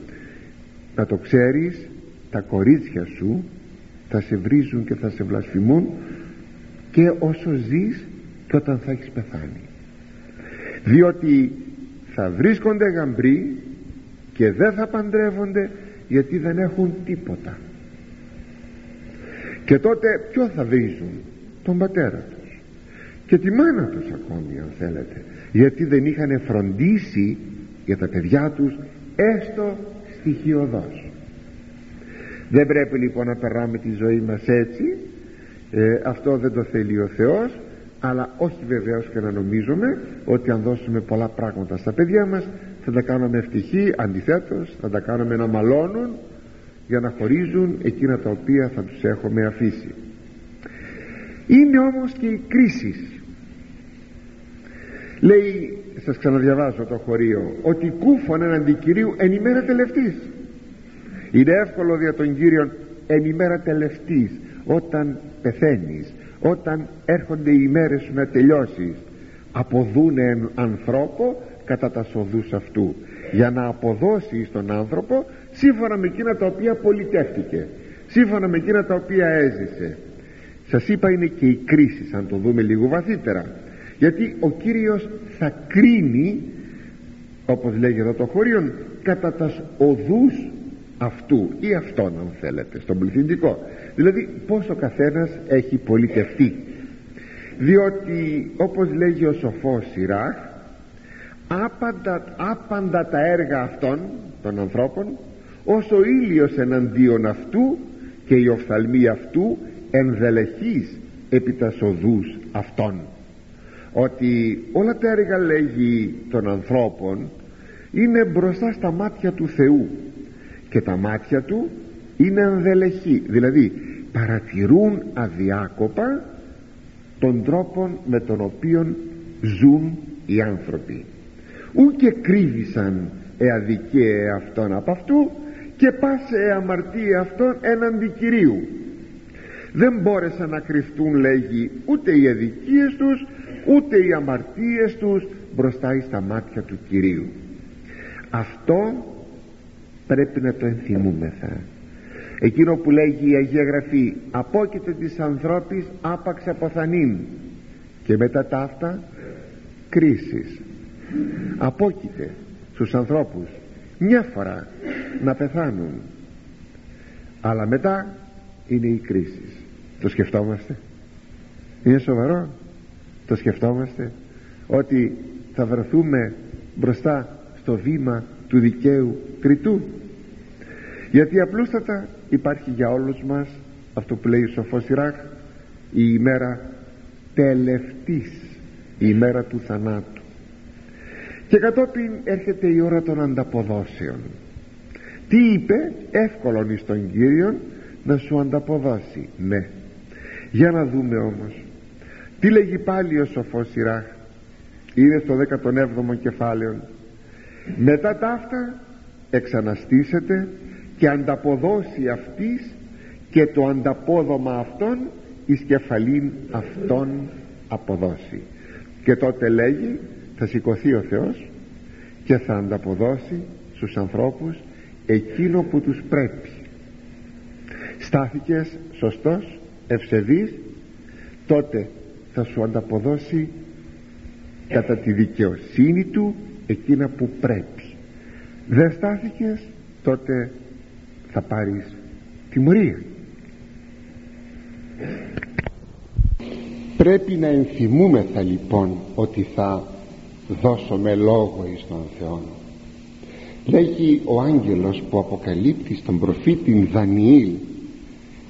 να το ξέρεις τα κορίτσια σου θα σε βρίζουν και θα σε βλασφημούν και όσο ζεις και όταν θα έχεις πεθάνει. Διότι θα βρίσκονται γαμπροί και δεν θα παντρεύονται γιατί δεν έχουν τίποτα. Και τότε ποιο θα βρίζουν τον πατέρα τους και τη μάνα τους ακόμη αν θέλετε. Γιατί δεν είχαν φροντίσει για τα παιδιά τους έστω στοιχειοδός δεν πρέπει λοιπόν να περάμε τη ζωή μας έτσι. Ε, αυτό δεν το θέλει ο Θεός. Αλλά όχι βεβαίως και να νομίζουμε ότι αν δώσουμε πολλά πράγματα στα παιδιά μας θα τα κάνουμε ευτυχή αντιθέτως θα τα κάνουμε να μαλώνουν για να χωρίζουν εκείνα τα οποία θα τους έχουμε αφήσει είναι όμως και η κρίση. Λέει σας ξαναδιαβάζω το χωρίο ότι κούφων έναντι Κυρίου εν ημέρα τελευτής είναι εύκολο δια τον Κύριον εν ημέρα τελευτής όταν πεθαίνεις όταν έρχονται οι ημέρες σου να τελειώσεις αποδούνε ανθρώπο κατά τα σοδούς αυτού για να αποδώσεις στον άνθρωπο σύμφωνα με εκείνα τα οποία πολιτεύτηκε σύμφωνα με εκείνα τα οποία έζησε σας είπα είναι και η κρίση αν το δούμε λίγο βαθύτερα. Γιατί ο Κύριος θα κρίνει όπως λέγει εδώ το χωρίον κατά τας οδούς αυτού ή αυτόν αν θέλετε στον πληθυντικό. Δηλαδή πως ο καθένας έχει πολιτευτεί. Διότι όπως λέγει ο σοφός Σιράχ άπαντα, άπαντα τα έργα αυτών των ανθρώπων όσο ήλιος εναντίον αυτού και η οφθαλμή αυτού ενδελεχής επί τα σοδούς αυτών. Ότι όλα τα έργα λέγει των ανθρώπων είναι μπροστά στα μάτια του Θεού και τα μάτια του είναι ενδελεχή. Δηλαδή παρατηρούν αδιάκοπα τον τρόπο με τον οποίο ζουν οι άνθρωποι. Ού και κρύβησαν εαδικαίε αυτόν από αυτού και πάσε αμαρτία αυτόν έναντι Κυρίου δεν μπόρεσαν να κρυφτούν λέγει ούτε οι αδικίες τους ούτε οι αμαρτίες τους μπροστά στα μάτια του Κυρίου. Αυτό πρέπει να το ενθυμούμεθα. Εκείνο που λέγει η Αγία Γραφή απόκειται της ανθρώπης άπαξ αποθανήν και μετά τα αυτά κρίσεις απόκειται στους ανθρώπους μια φορά να πεθάνουν αλλά μετά είναι οι κρίσεις το σκεφτόμαστε; Είναι σοβαρό; Το σκεφτόμαστε; Ότι θα βρεθούμε μπροστά στο βήμα του δικαίου κριτού; Γιατί απλούστατα υπάρχει για όλους μας αυτό που λέει ο σοφός Ιράκ η ημέρα τελευτής η ημέρα του θανάτου και κατόπιν έρχεται η ώρα των ανταποδόσεων. Τι είπε; Εύκολον εις τον Κύριον να σου ανταποδώσει. Ναι για να δούμε όμως. Τι λέγει πάλι ο σοφός Σιράχ; Είναι στο 17ο κεφάλαιο. Μετά τα αυτά εξαναστήσετε και ανταποδώσει αυτής και το ανταπόδομα αυτών εις κεφαλήν αυτών αποδώσει. Και τότε λέγει θα σηκωθεί ο Θεός και θα ανταποδώσει στους ανθρώπους εκείνο που τους πρέπει. Στάθηκες σωστός ευσεβής τότε θα σου ανταποδώσει κατά τη δικαιοσύνη του εκείνα που πρέπει. Δεν στάθηκες τότε θα πάρεις τιμωρία. Πρέπει να ενθυμούμεθα λοιπόν ότι θα δώσουμε λόγο εις τον Θεό. Λέγει ο άγγελος που αποκαλύπτει στον προφήτη Δανιήλ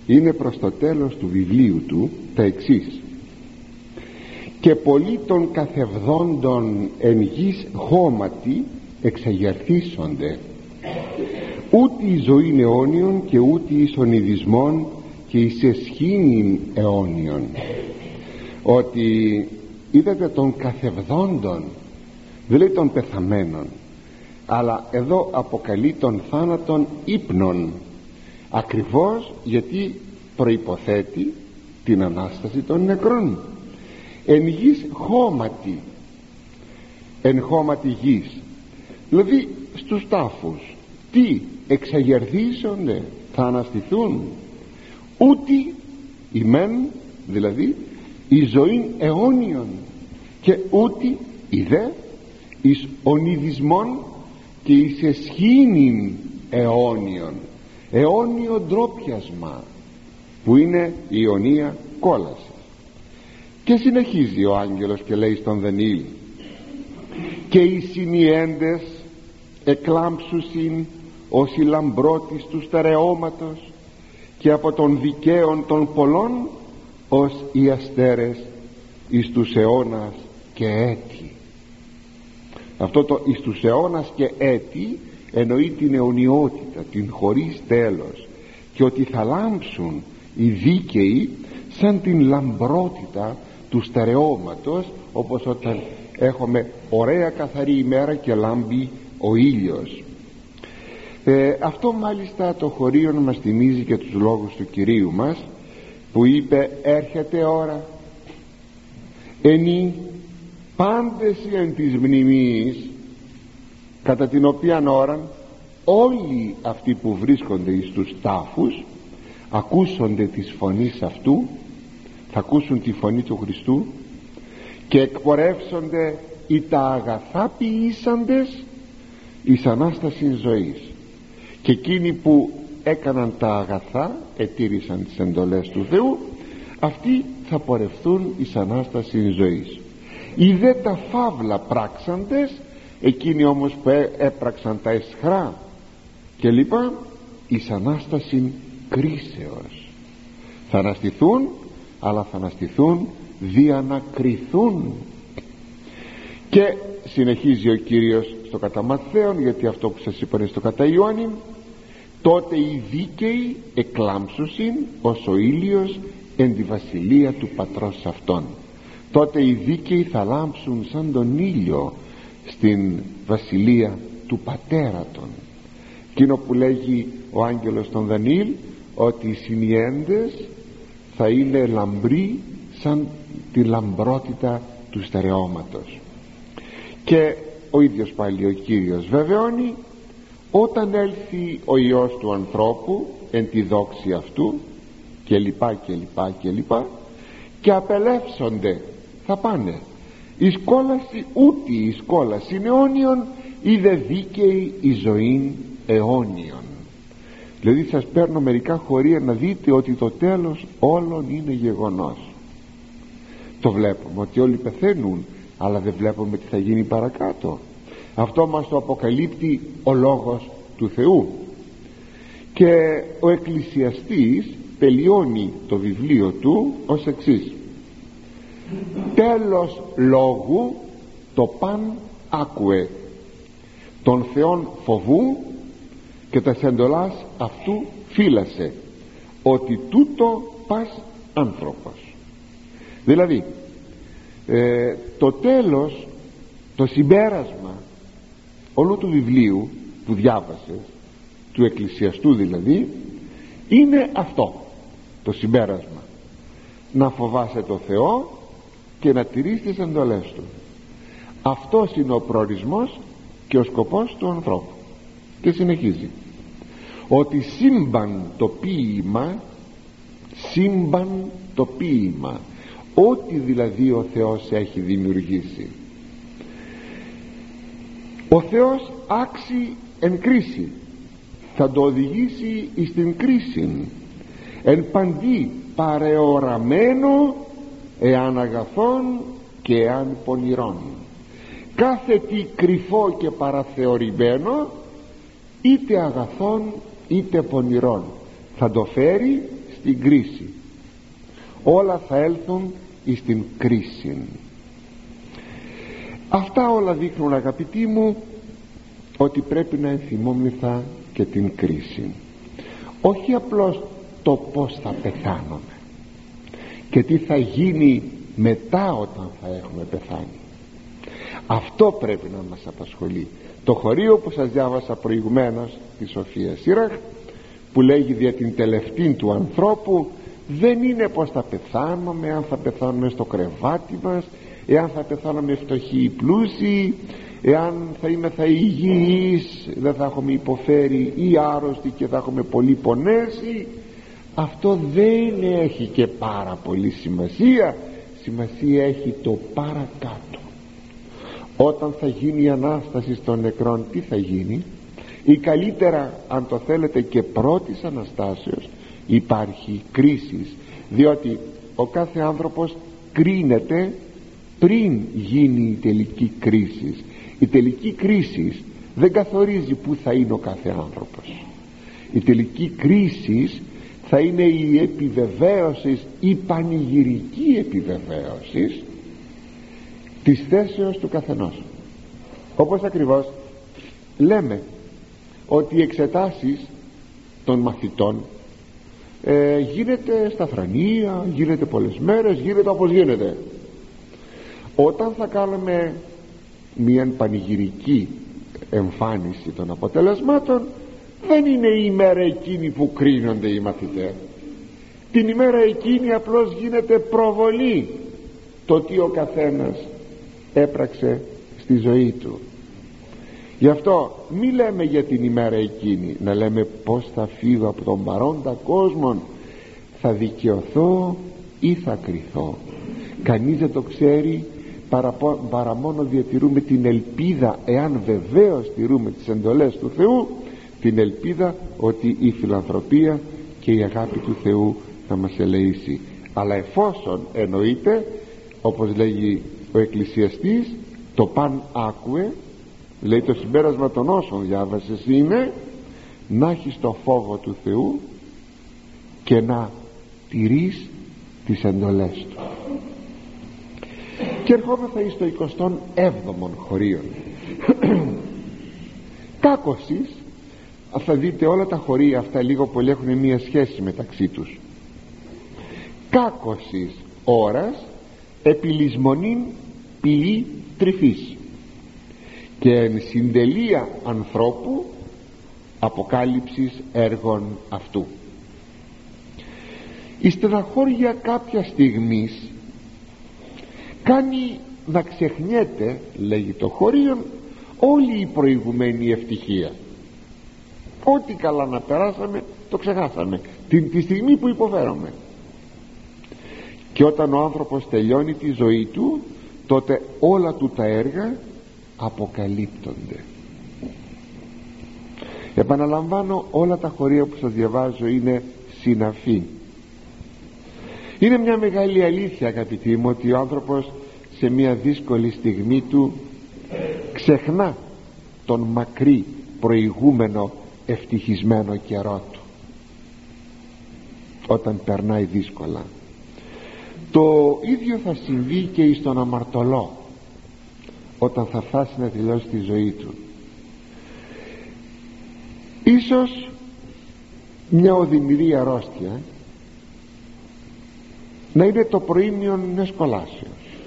είναι προς το τέλος του βιβλίου του τα εξής. Και πολλοί των καθευδόντων εν γης χώματι εξαγερθήσονται ούτε η ζωή αιώνιον και ούτε εις ονειδισμών και εις εσχήνην αιώνιον ότι είδατε των καθευδόντων δεν λέει των πεθαμένων αλλά εδώ αποκαλεί τον θάνατον ύπνων ακριβώς γιατί προϋποθέτει την Ανάσταση των νεκρών. Εν γης χώματι εν χώματι γης. Δηλαδή στους τάφους τι εξαγερδίζονται θα αναστηθούν; Ούτε η μεν δηλαδή η ζωή αιώνιον και ούτε η δε εις ονειδισμόν και εις εσχήνην αιώνιον αιώνιο ντρόπιασμα που είναι η ιωνία κόλαση και συνεχίζει ο άγγελος και λέει στον Δανίλ και οι συνιέντες εκλάμψουσιν ως η λαμπρότης του στερεώματος και από των δικαίων των πολλών ως οι αστέρες εις τους αιώνας και έτη αυτό το εις τους αιώνας και έτη εννοεί την αιωνιότητα την χωρίς τέλος και ότι θα λάμψουν οι δίκαιοι σαν την λαμπρότητα του στερεώματος όπως όταν έχουμε ωραία καθαρή ημέρα και λάμπει ο ήλιος. Ε, αυτό μάλιστα το χωρίο μας θυμίζει και τους λόγους του Κυρίου μας που είπε έρχεται ώρα. Ενή πάντες εν της μνημής κατά την οποία ώρα όλοι αυτοί που βρίσκονται εις τους τάφους ακούσονται της φωνής αυτού θα ακούσουν τη φωνή του Χριστού και εκπορεύσονται οι τα αγαθά ποιήσαντες εις Ανάστασης ζωής. Και εκείνοι που έκαναν τα αγαθά ετήρησαν τις εντολές του Θεού αυτοί θα πορευθούν εις Ανάστασης ζωής. Οι δε τα φαύλα πράξαντες εκείνοι όμως που έπραξαν τα εσχρά και λοιπά εις Ανάσταση κρίσεως. Θα αναστηθούν αλλά θα αναστηθούν δια να κριθούν και συνεχίζει ο Κύριος στο κατά γιατί αυτό που σας είπα είναι στο κατά Ιωάννη τότε οι δίκαιοι εκλάμψουσιν ως ο ήλιος εν τη βασιλεία του πατρός αυτών. Τότε οι δίκαιοι θα λάμψουν σαν τον ήλιο στην βασιλεία του πατέρα των εκείνο που λέγει ο άγγελος των Δανίλ ότι οι συνιέντες θα είναι λαμπροί σαν τη λαμπρότητα του στερεώματος. Και ο ίδιος πάλι ο Κύριος βεβαιώνει όταν έλθει ο Υιός του ανθρώπου εν τη δόξη αυτού και λοιπά και λοιπά και λοιπά και απελεύσονται θα πάνε η σκόλαση ούτε η σκόλαση αιώνιον είδε δίκαιη η ζωή αιώνιον. Δηλαδή σας παίρνω μερικά χωρία να δείτε ότι το τέλος όλων είναι γεγονός. Το βλέπουμε ότι όλοι πεθαίνουν αλλά δεν βλέπουμε τι θα γίνει παρακάτω. Αυτό μας το αποκαλύπτει ο λόγος του Θεού. Και ο εκκλησιαστής τελειώνει το βιβλίο του ως εξής τέλος λόγου το παν άκουε. Τον Θεόν φοβού και τα σεντολάς αυτού φύλασε ότι τούτο πας άνθρωπος. Δηλαδή ε, το τέλος το συμπέρασμα όλου του βιβλίου που διάβασες του εκκλησιαστού δηλαδή είναι αυτό το συμπέρασμα. Να φοβάσαι το Θεό και να τηρείς τις εντολές Του. Αυτός είναι ο προορισμός και ο σκοπός του ανθρώπου. Και συνεχίζει. Ότι σύμπαν το ποίημα σύμπαν το ποίημα. Ό,τι δηλαδή ο Θεός έχει δημιουργήσει. Ο Θεός άξει εν κρίση. Θα το οδηγήσει στην κρίση. Εν παντή παρεοραμένο εάν αγαθών και εάν πονηρών. Κάθε τι κρυφό και παραθεωρημένο είτε αγαθών είτε πονηρών θα το φέρει στην κρίση. Όλα θα έλθουν στην κρίση. Αυτά όλα δείχνουν αγαπητοί μου ότι πρέπει να ενθυμόμεθα και την κρίση. Όχι απλώς το πως θα πεθάνουμε και τι θα γίνει μετά όταν θα έχουμε πεθάνει. Αυτό πρέπει να μας απασχολεί. Το χωρίο που σας διάβασα προηγουμένως της Σοφίας Σύραχ που λέγει δια την τελευταία του ανθρώπου δεν είναι πως θα πεθάνουμε αν θα πεθάνουμε στο κρεβάτι μας εάν θα πεθάνουμε φτωχοί ή πλούσιοι εάν θα είμαι θα υγιείς δεν θα έχουμε υποφέρει ή άρρωστοι και θα έχουμε πολύ πονέσει αυτό δεν έχει και πάρα πολύ σημασία. Σημασία έχει το παρακάτω. Όταν θα γίνει η Ανάσταση των νεκρών τι θα γίνει; Ή καλύτερα αν το θέλετε και πρώτης Αναστάσεως υπάρχει κρίση. Διότι ο κάθε άνθρωπος κρίνεται πριν γίνει η τελική κρίση. Η τελική κρίση δεν καθορίζει που θα είναι ο κάθε άνθρωπος. Η τελική κρίση θα είναι η επιβεβαίωσης η πανηγυρική επιβεβαίωσης της θέσεως του καθενός. Όπως ακριβώς λέμε ότι οι εξετάσεις των μαθητών ε, γίνεται στα θρανία γίνεται πολλές μέρες γίνεται όπως γίνεται. Όταν θα κάνουμε μια πανηγυρική εμφάνιση των αποτελεσμάτων δεν είναι η ημέρα εκείνη που κρίνονται οι μαθητές. Την ημέρα εκείνη απλώς γίνεται προβολή το τι ο καθένας έπραξε στη ζωή του. Γι' αυτό μη λέμε για την ημέρα εκείνη να λέμε πως θα φύγω από τον παρόντα κόσμο θα δικαιωθώ ή θα κρυθώ. Κανείς δεν το ξέρει παρά μόνο διατηρούμε την ελπίδα εάν βεβαίως τηρούμε τις εντολές του Θεού την ελπίδα ότι η φιλανθρωπία και η αγάπη του Θεού θα μας ελεήσει. Αλλά εφόσον εννοείται όπως λέγει ο εκκλησιαστής το παν άκουε λέει το συμπέρασμα των όσων διάβασες είναι να έχεις το φόβο του Θεού και να τηρείς τις εντολές του και ερχόμεθα εις το 27ο χωρίων κάκωσης θα δείτε όλα τα χωρία αυτά λίγο πολύ έχουν μία σχέση μεταξύ τους. Κάκωσης ώρας επιλυσμονήν ποιή τρυφής. Και εν συντελεία ανθρώπου αποκάλυψης έργων αυτού. Η στεναχώρια κάποια στιγμής κάνει να ξεχνιέται λέγει το χωρίον όλη η προηγουμένη ευτυχία ό,τι καλά να περάσαμε το ξεχάσαμε. Την τη στιγμή που υποφέραμε και όταν ο άνθρωπος τελειώνει τη ζωή του τότε όλα του τα έργα αποκαλύπτονται. Επαναλαμβάνω όλα τα χωρία που σας διαβάζω είναι συναφή. Είναι μια μεγάλη αλήθεια αγαπητοί μου ότι ο άνθρωπος σε μια δύσκολη στιγμή του ξεχνά τον μακρύ προηγούμενο ευτυχισμένο καιρό του. Όταν περνάει δύσκολα. Το ίδιο θα συμβεί και στον αμαρτωλό όταν θα φτάσει να τελειώσει τη ζωή του. Ίσως μια οδυνηρή αρρώστια να είναι το προήμιον μιας κολάσεως.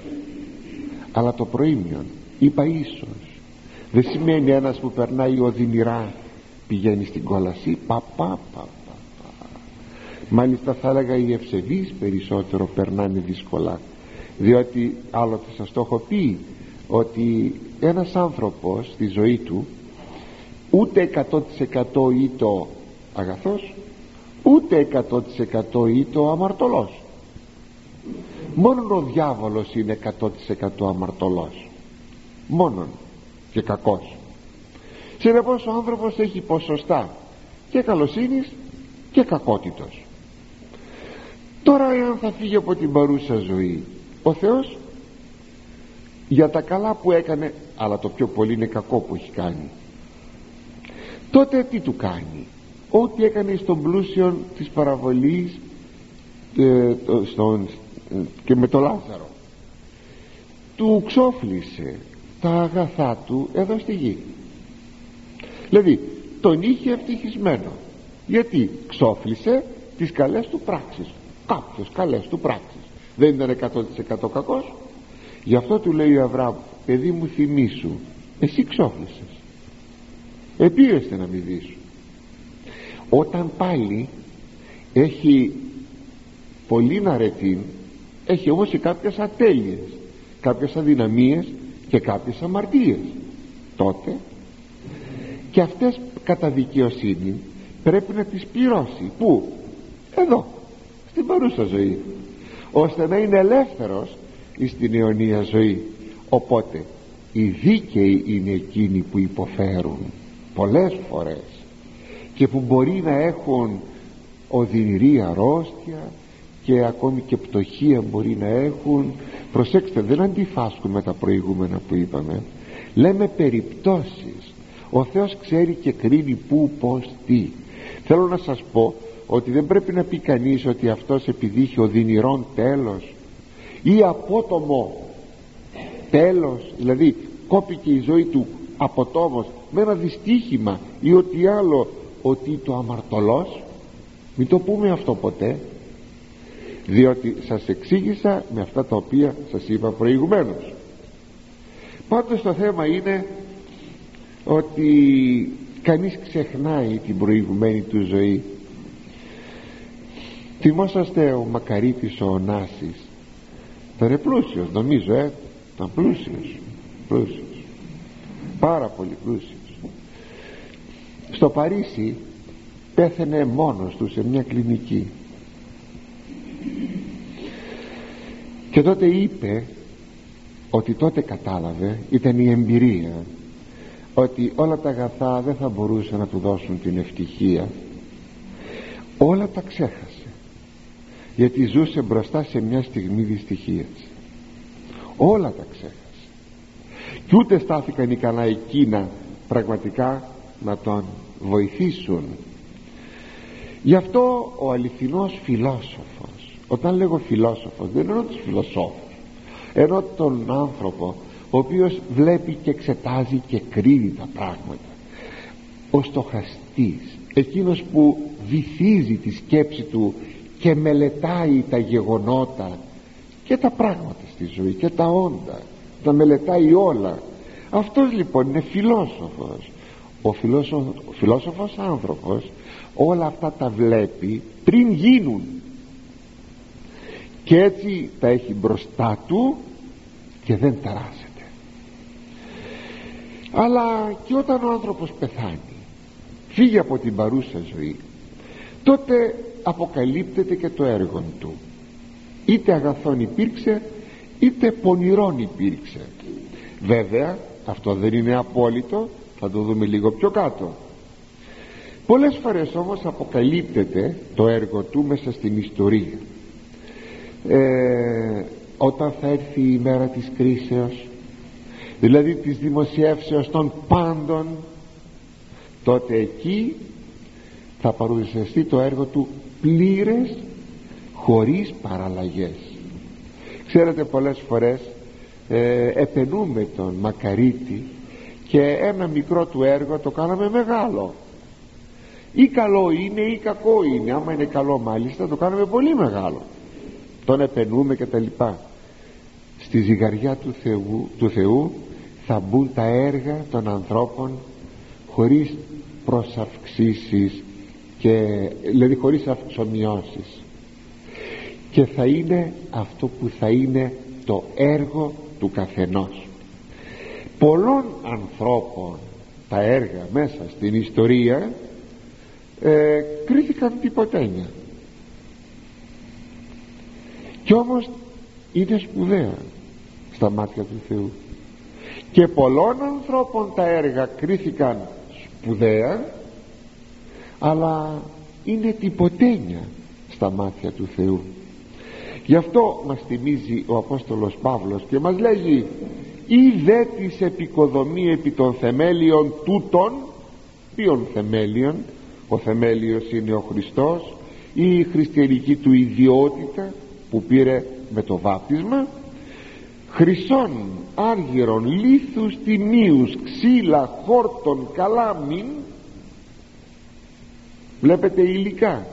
Αλλά το προήμιον είπα ίσως δεν σημαίνει ένας που περνάει οδυνηρά πηγαίνει στην κόλαση. Πα, πα, πα, μάλιστα θα έλεγα οι ευσεβείς περισσότερο περνάνε δύσκολα. Διότι άλλοτε σας το έχω πει ότι ένας άνθρωπος στη ζωή του ούτε 100% ή το αγαθός ούτε 100% είτε ο αμαρτωλός. Μόνο ο διάβολος είναι 100% αμαρτωλός. Μόνον και κακός συνεπώς ο άνθρωπος έχει ποσοστά και καλοσύνης και κακότητος. Τώρα εάν θα φύγει από την παρούσα ζωή ο Θεός για τα καλά που έκανε αλλά το πιο πολύ είναι κακό που έχει κάνει τότε τι του κάνει; Ό,τι έκανε στον πλούσιο της παραβολής ε, στον, και με το Λάζαρο. Του ξόφλησε τα αγαθά του εδώ στη γη δηλαδή τον είχε ευτυχισμένο. Γιατί ξόφλησε τις καλές του πράξεις. Κάποιος καλές του πράξεις. Δεν ήταν 100% κακός. Γι' αυτό του λέει ο Αβραάμ παιδί μου θυμήσου εσύ ξόφλησες. Επίεστε να μην σου όταν πάλι έχει πολύ αρετή έχει όμως και κάποιες ατέλειες κάποιες αδυναμίες και κάποιες αμαρτίες. Τότε και αυτές κατά δικαιοσύνη πρέπει να τις πληρώσει. Πού; Εδώ στην παρούσα ζωή. Ώστε να είναι ελεύθερος στην αιωνία ζωή. Οπότε οι δίκαιοι είναι εκείνοι που υποφέρουν πολλές φορές και που μπορεί να έχουν οδυνηρή αρρώστια και ακόμη και πτωχία μπορεί να έχουν. Προσέξτε δεν αντιφάσκουμε με τα προηγούμενα που είπαμε. Λέμε περιπτώσεις ο Θεός ξέρει και κρίνει πού πως τι. Θέλω να σας πω ότι δεν πρέπει να πει κανείς ότι αυτός επειδή είχε οδυνηρών τέλος ή απότομο τέλος δηλαδή κόπηκε η ζωή του αποτόμως με ένα δυστύχημα ή ότι άλλο ότι το αμαρτωλός. Μην το πούμε αυτό ποτέ. Διότι σας εξήγησα με αυτά τα οποία σας είπα προηγουμένως. Πάντως το θέμα είναι ότι κανείς ξεχνάει την προηγουμένη του ζωή. Θυμόσαστε ο Μακαρίτης ο Ωνάσης ήταν πλούσιος νομίζω ε. Ήταν πλούσιος πλούσιος. Πάρα πολύ πλούσιος. Στο Παρίσι πέθαινε μόνος του σε μια κλινική. Και τότε είπε ότι τότε κατάλαβε ήταν η εμπειρία ότι όλα τα αγαθά δεν θα μπορούσαν να του δώσουν την ευτυχία. Όλα τα ξέχασε γιατί ζούσε μπροστά σε μια στιγμή δυστυχίας. Όλα τα ξέχασε. Και ούτε στάθηκαν ικανά εκείνα πραγματικά να τον βοηθήσουν. Γι' αυτό ο αληθινός φιλόσοφος όταν λέγω φιλόσοφος δεν εννοώ τους φιλοσόφους εννοώ τον άνθρωπο ο οποίος βλέπει και εξετάζει και κρίνει τα πράγματα. Ο στοχαστής εκείνος που βυθίζει τη σκέψη του και μελετάει τα γεγονότα και τα πράγματα στη ζωή και τα όντα τα μελετάει όλα. Αυτός λοιπόν είναι φιλόσοφος. Ο φιλόσοφος, ο φιλόσοφος άνθρωπος όλα αυτά τα βλέπει πριν γίνουν. Και έτσι τα έχει μπροστά του και δεν ταράζεται αλλά και όταν ο άνθρωπος πεθάνει φύγει από την παρούσα ζωή τότε αποκαλύπτεται και το έργο του. Είτε αγαθόν υπήρξε είτε πονηρόν υπήρξε. Βέβαια αυτό δεν είναι απόλυτο θα το δούμε λίγο πιο κάτω. Πολλές φορές όμως αποκαλύπτεται το έργο του μέσα στην ιστορία. Ε, όταν θα έρθει η μέρα της κρίσεως δηλαδή της δημοσιεύσεως των πάντων τότε εκεί θα παρουσιαστεί το έργο του πλήρες χωρίς παραλλαγές. Ξέρετε πολλές φορές ε, επενούμε τον Μακαρίτη και ένα μικρό του έργο το κάναμε μεγάλο. Ή καλό είναι ή κακό είναι. Άμα είναι καλό μάλιστα το κάνουμε πολύ μεγάλο. Τον επενούμε και τα λοιπά. Στη ζυγαριά του Θεού, του Θεού θα μπουν τα έργα των ανθρώπων χωρίς προσαυξήσεις και δηλαδή χωρίς αυξομοιώσεις. Και θα είναι αυτό που θα είναι το έργο του καθενός. Πολλών ανθρώπων τα έργα μέσα στην ιστορία ε, κρίθηκαν τυποτένια κι όμως είναι σπουδαία στα μάτια του Θεού και πολλών ανθρώπων τα έργα κρίθηκαν σπουδαία αλλά είναι τυποτένια στα μάτια του Θεού. Γι' αυτό μας θυμίζει ο Απόστολος Παύλος και μας λέγει ή δε της επικοδομή επί των θεμέλιων τούτων ποιον θεμέλιων ο θεμέλιος είναι ο Χριστός ή η χριστιανική του ιδιότητα που πήρε με το βάπτισμα χρυσών, άργυρων, λίθους, τιμίους, ξύλα, χόρτων, καλάμιν. Βλέπετε υλικά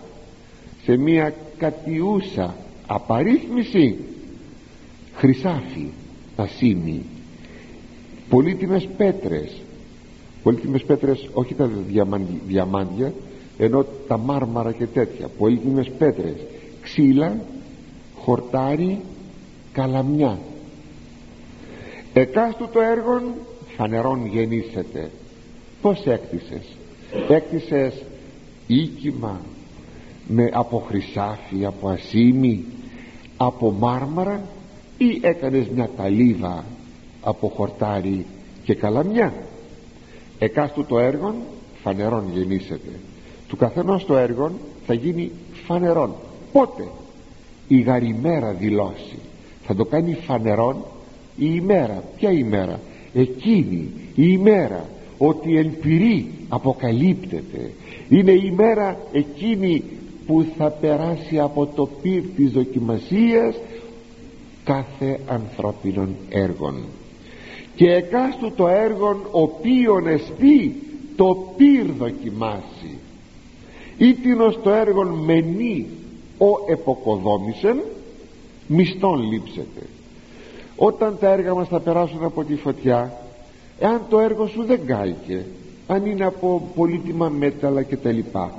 σε μια κατιούσα απαρίθμηση. Χρυσάφι, ασίμι πολύτιμες πέτρες. Πολύτιμες πέτρες όχι τα διαμάντια ενώ τα μάρμαρα και τέτοια. Πολύτιμες πέτρες. Ξύλα χορτάρι καλαμιά εκάστου το έργον φανερών γεννήσετε πως έκτισες; Έκτισες οίκημα με από χρυσάφι, από ασίμι από μάρμαρα ή έκανες μια ταλίδα από χορτάρι και καλαμιά; Εκάστου το έργον φανερών γεννήσετε του καθενός το έργον θα γίνει φανερών πότε; Η γαριμέρα δηλώσει. Θα το κάνει φανερόν η ημέρα. Ποια ημέρα; Εκείνη η ημέρα ότι ελπυρή αποκαλύπτεται. Είναι η ημέρα εκείνη που θα περάσει από το πυρ της δοκιμασίας κάθε ανθρώπινων έργων. Και εκάστου το έργον οποίον εστί το πυρ δοκιμάσει. Ήτινος το έργον μενή ο εποκοδόμησεν μισθόν λείψετε όταν τα έργα μας θα περάσουν από τη φωτιά εάν το έργο σου δεν κάηκε αν είναι από πολύτιμα μέταλλα και τα λοιπά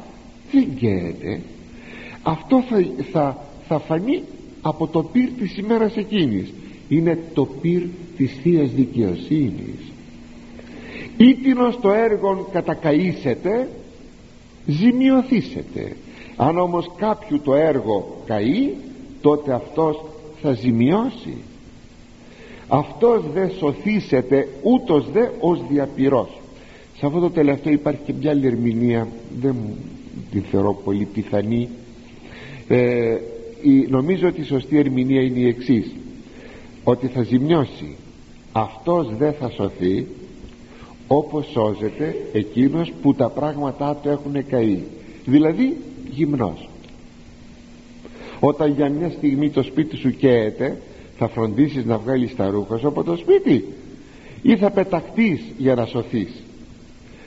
δεν καίεται. Αυτό θα, θα, θα φανεί από το πυρ της ημέρας εκείνης. Είναι το πυρ της Θείας Δικαιοσύνης. Ήτινος το έργο κατακαήσετε ζημιωθήσετε. Αν όμως κάποιου το έργο καεί τότε αυτός θα ζημιώσει αυτός δε σωθήσετε ούτως δε ως διαπυρός. Σε αυτό το τελευταίο υπάρχει και μια άλλη ερμηνεία δεν την θεωρώ πολύ πιθανή. Ε, η, νομίζω ότι η σωστή ερμηνεία είναι η εξής ότι θα ζημιώσει. Αυτός δεν θα σωθεί όπως σώζεται εκείνος που τα πράγματά του έχουν καεί. Δηλαδή γυμνός. Όταν για μια στιγμή το σπίτι σου καίεται θα φροντίσεις να βγάλεις τα ρούχα σου από το σπίτι ή θα πεταχτείς για να σωθείς.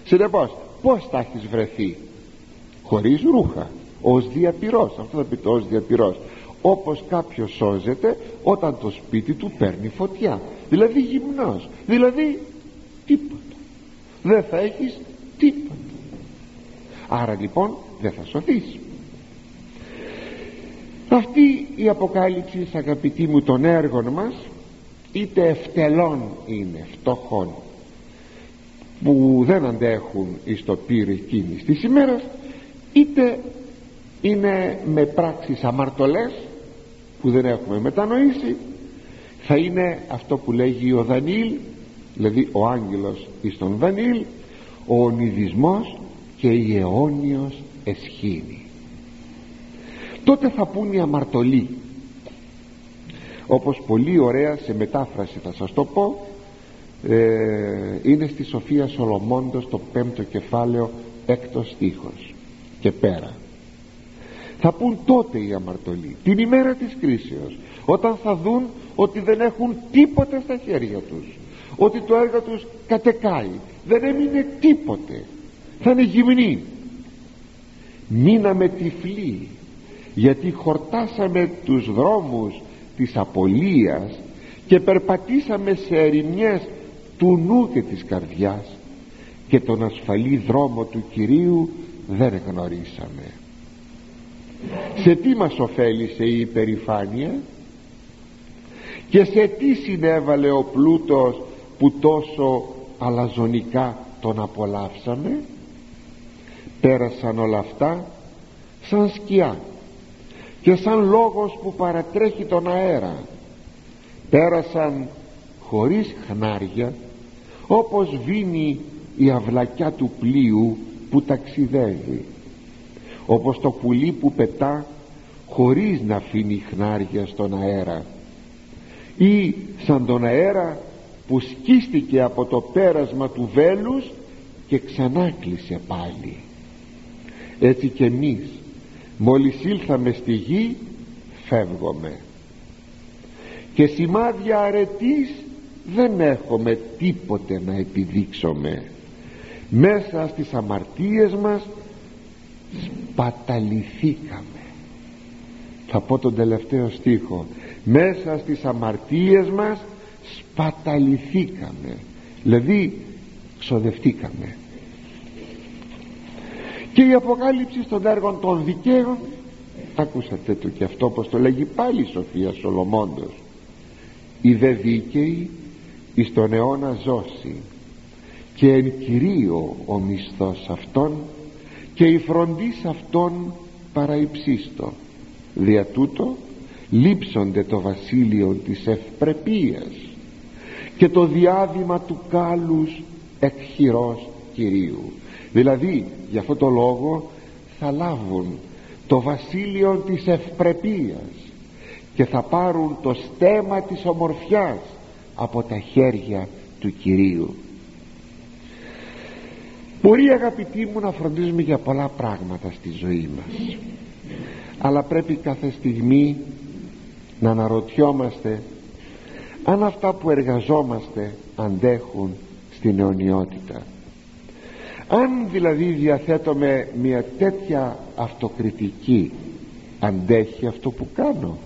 Συνεπώς πως θα έχεις βρεθεί; Χωρίς ρούχα. Ως διαπυρός. Αυτό θα πει το ως διαπυρός. Όπως κάποιος σώζεται όταν το σπίτι του παίρνει φωτιά. Δηλαδή γυμνός. Δηλαδή τίποτα. Δεν θα έχεις τίποτα. Άρα λοιπόν δεν θα σωθείς αυτή η αποκάλυψη αγαπητοί μου των έργων μας είτε ευτελών είναι φτωχών που δεν αντέχουν εις το πύρ εκείνης της ημέρας είτε είναι με πράξεις αμαρτωλές που δεν έχουμε μετανοήσει θα είναι αυτό που λέγει ο Δανίλ δηλαδή ο άγγελος εις τον Δανίλ ο ονειδισμός και η αιώνιος εσχήνη τότε θα πούν οι αμαρτωλοί. Όπως πολύ ωραία σε μετάφραση θα σας το πω ε, είναι στη Σοφία Σολομώντος το πέμπτο κεφάλαιο έκτος στίχος και πέρα. Θα πούν τότε οι αμαρτωλοί την ημέρα της κρίσεως όταν θα δουν ότι δεν έχουν τίποτε στα χέρια τους ότι το έργο τους κατεκάει δεν έμεινε τίποτε θα είναι γυμνοί μείναμε τυφλοί γιατί χορτάσαμε τους δρόμους της απολίας και περπατήσαμε σε ερημιές του νου και της καρδιάς. Και τον ασφαλή δρόμο του Κυρίου δεν γνωρίσαμε. Σε τι μας ωφέλησε η υπερηφάνεια; Και σε τι συνέβαλε ο πλούτος που τόσο αλαζονικά τον απολαύσαμε; Πέρασαν όλα αυτά σαν σκιά και σαν λόγος που παρατρέχει τον αέρα πέρασαν χωρίς χνάρια όπως βίνει η αυλακιά του πλοίου που ταξιδεύει. Όπως το πουλί που πετά χωρίς να αφήνει χνάρια στον αέρα. Ή σαν τον αέρα που σκίστηκε από το πέρασμα του βέλους και ξανά κλείσε πάλι. Έτσι και εμείς μόλις ήλθαμε στη γη φεύγουμε και σημάδια αρετής δεν έχουμε τίποτε να επιδείξουμε. Μέσα στις αμαρτίες μας σπαταληθήκαμε. Θα πω τον τελευταίο στίχο. Μέσα στις αμαρτίες μας σπαταληθήκαμε. Δηλαδή ξοδευτήκαμε και η αποκάλυψη των έργων των δικαίων. Ακούσατε το και αυτό πως το λέγει πάλι η Σοφία Σολομώντος. Οι δε δίκαιοι εις τον αιώνα ζώσει και εν κυρίω ο μισθός αυτών και η φροντίς αυτών παραϊψίστο δια τούτο λείψονται το βασίλειο της ευπρεπίας και το διάδημα του κάλους εκχειρός Κυρίου δηλαδή για αυτό το λόγο θα λάβουν το βασίλειο της ευπρεπίας και θα πάρουν το στέμα της ομορφιάς από τα χέρια του Κυρίου. Μπορεί αγαπητοί μου να φροντίζουμε για πολλά πράγματα στη ζωή μας αλλά πρέπει κάθε στιγμή να αναρωτιόμαστε αν αυτά που εργαζόμαστε αντέχουν στην αιωνιότητα αν δηλαδή διαθέτουμε μια τέτοια αυτοκριτική αντέχει αυτό που κάνω;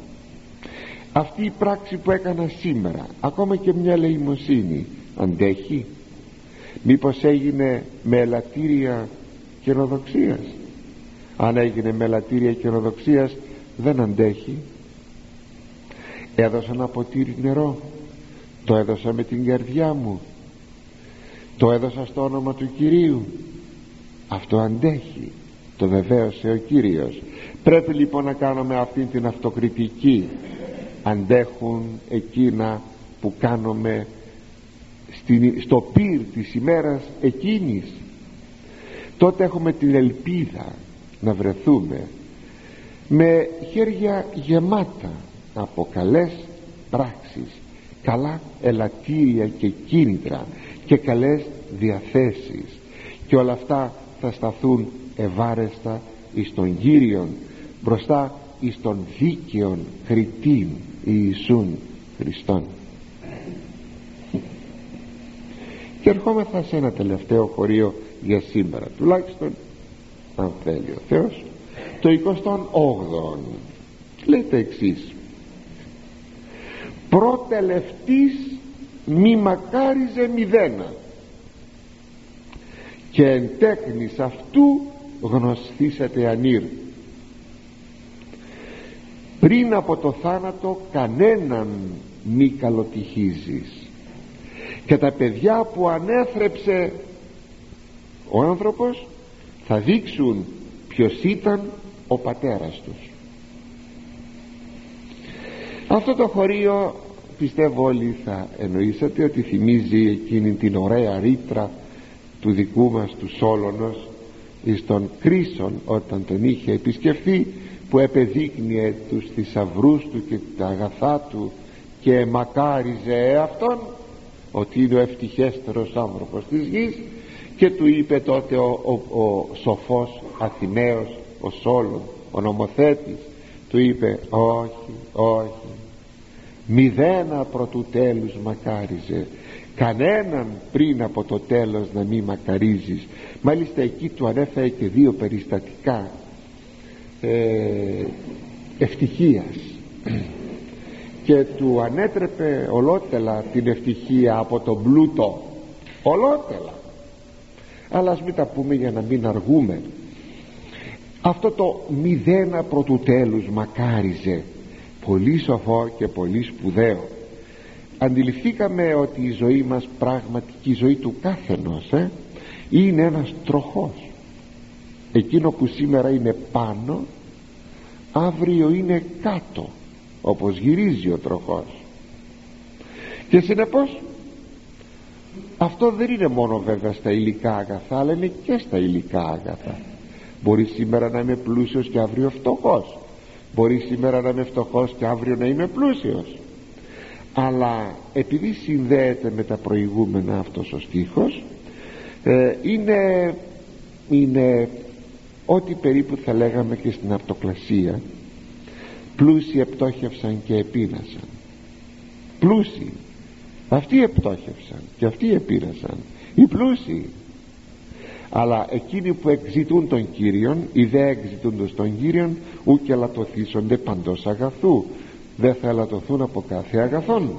Αυτή η πράξη που έκανα σήμερα ακόμα και μια λεημοσύνη αντέχει; Μήπως έγινε με ελαττήρια καινοδοξίας αν έγινε με ελαττήρια καινοδοξίας δεν αντέχει; Έδωσα ένα ποτήρι νερό το έδωσα με την καρδιά μου το έδωσα στο όνομα του Κυρίου. Αυτό αντέχει. Το βεβαίωσε ο Κύριος. Πρέπει λοιπόν να κάνουμε αυτή την αυτοκριτική. Αντέχουν εκείνα που κάνουμε στο πυρ της ημέρας εκείνης. Τότε έχουμε την ελπίδα να βρεθούμε με χέρια γεμάτα από καλές πράξεις καλά ελαττήρια και κίνητρα και καλές διαθέσεις. Και όλα αυτά θα σταθούν ευάρεστα εις τον Κύριον μπροστά εις τον δίκαιον χρητήν Ιησούν Χριστόν. Και ερχόμεθα σε ένα τελευταίο χωρίο για σήμερα. Τουλάχιστον αν θέλει ο Θεός το 28ο λέει το εξής. Προτελευτής μη μακάριζε μηδένα. Και εν τέχνης αυτού γνωστήσατε ανήρ. Πριν από το θάνατο κανέναν μη καλοτυχίζεις. Και τα παιδιά που ανέθρεψε ο άνθρωπος θα δείξουν ποιος ήταν ο πατέρας τους. Αυτό το χωρίο πιστεύω όλοι θα εννοήσατε ότι θυμίζει εκείνη την ωραία ρήτρα του δικού μας του Σόλωνος εις τον Κρίσον όταν τον είχε επισκεφθεί που επεδείκνυε τους θησαυρούς του και τα αγαθά του και μακάριζε αυτόν ότι είναι ο ευτυχέστερος άνθρωπος της γης και του είπε τότε ο, ο, ο σοφός Αθηναίος ο Σόλων ο νομοθέτης του είπε όχι όχι μηδένα πρωτού τέλους μακάριζε. Κανέναν πριν από το τέλος να μην μακαρίζεις. Μάλιστα εκεί του ανέφερε και δύο περιστατικά ε, ευτυχίας. Και του ανέτρεπε ολότελα την ευτυχία από τον πλούτο. Ολότελα. Αλλά ας μην τα πούμε για να μην αργούμε. Αυτό το μηδένα πρωτού τέλους μακάριζε πολύ σοφό και πολύ σπουδαίο. Αντιληφθήκαμε ότι η ζωή μας πραγματική ζωή του κάθενος ε, είναι ένας τροχός. Εκείνο που σήμερα είναι πάνω αύριο είναι κάτω όπως γυρίζει ο τροχός. Και συνεπώς αυτό δεν είναι μόνο βέβαια στα υλικά αγαθά αλλά είναι και στα υλικά αγαθά. Μπορεί σήμερα να είμαι πλούσιος και αύριο φτωχός μπορεί σήμερα να είμαι φτωχός και αύριο να είμαι πλούσιος. Αλλά επειδή συνδέεται με τα προηγούμενα αυτός ο στίχος ε, είναι, είναι ό,τι περίπου θα λέγαμε και στην αυτοκλασία πλούσιοι επτόχευσαν και επίνασαν πλούσιοι. Αυτοί επτόχευσαν και αυτοί επίνασαν. Οι πλούσιοι αλλά εκείνοι που εξητούν τον Κύριον ή δεν εξητούνται τον Κύριον ούκ ελαττωθήσονται παντός αγαθού. Δεν θα ελαττωθούν από κάθε αγαθόν.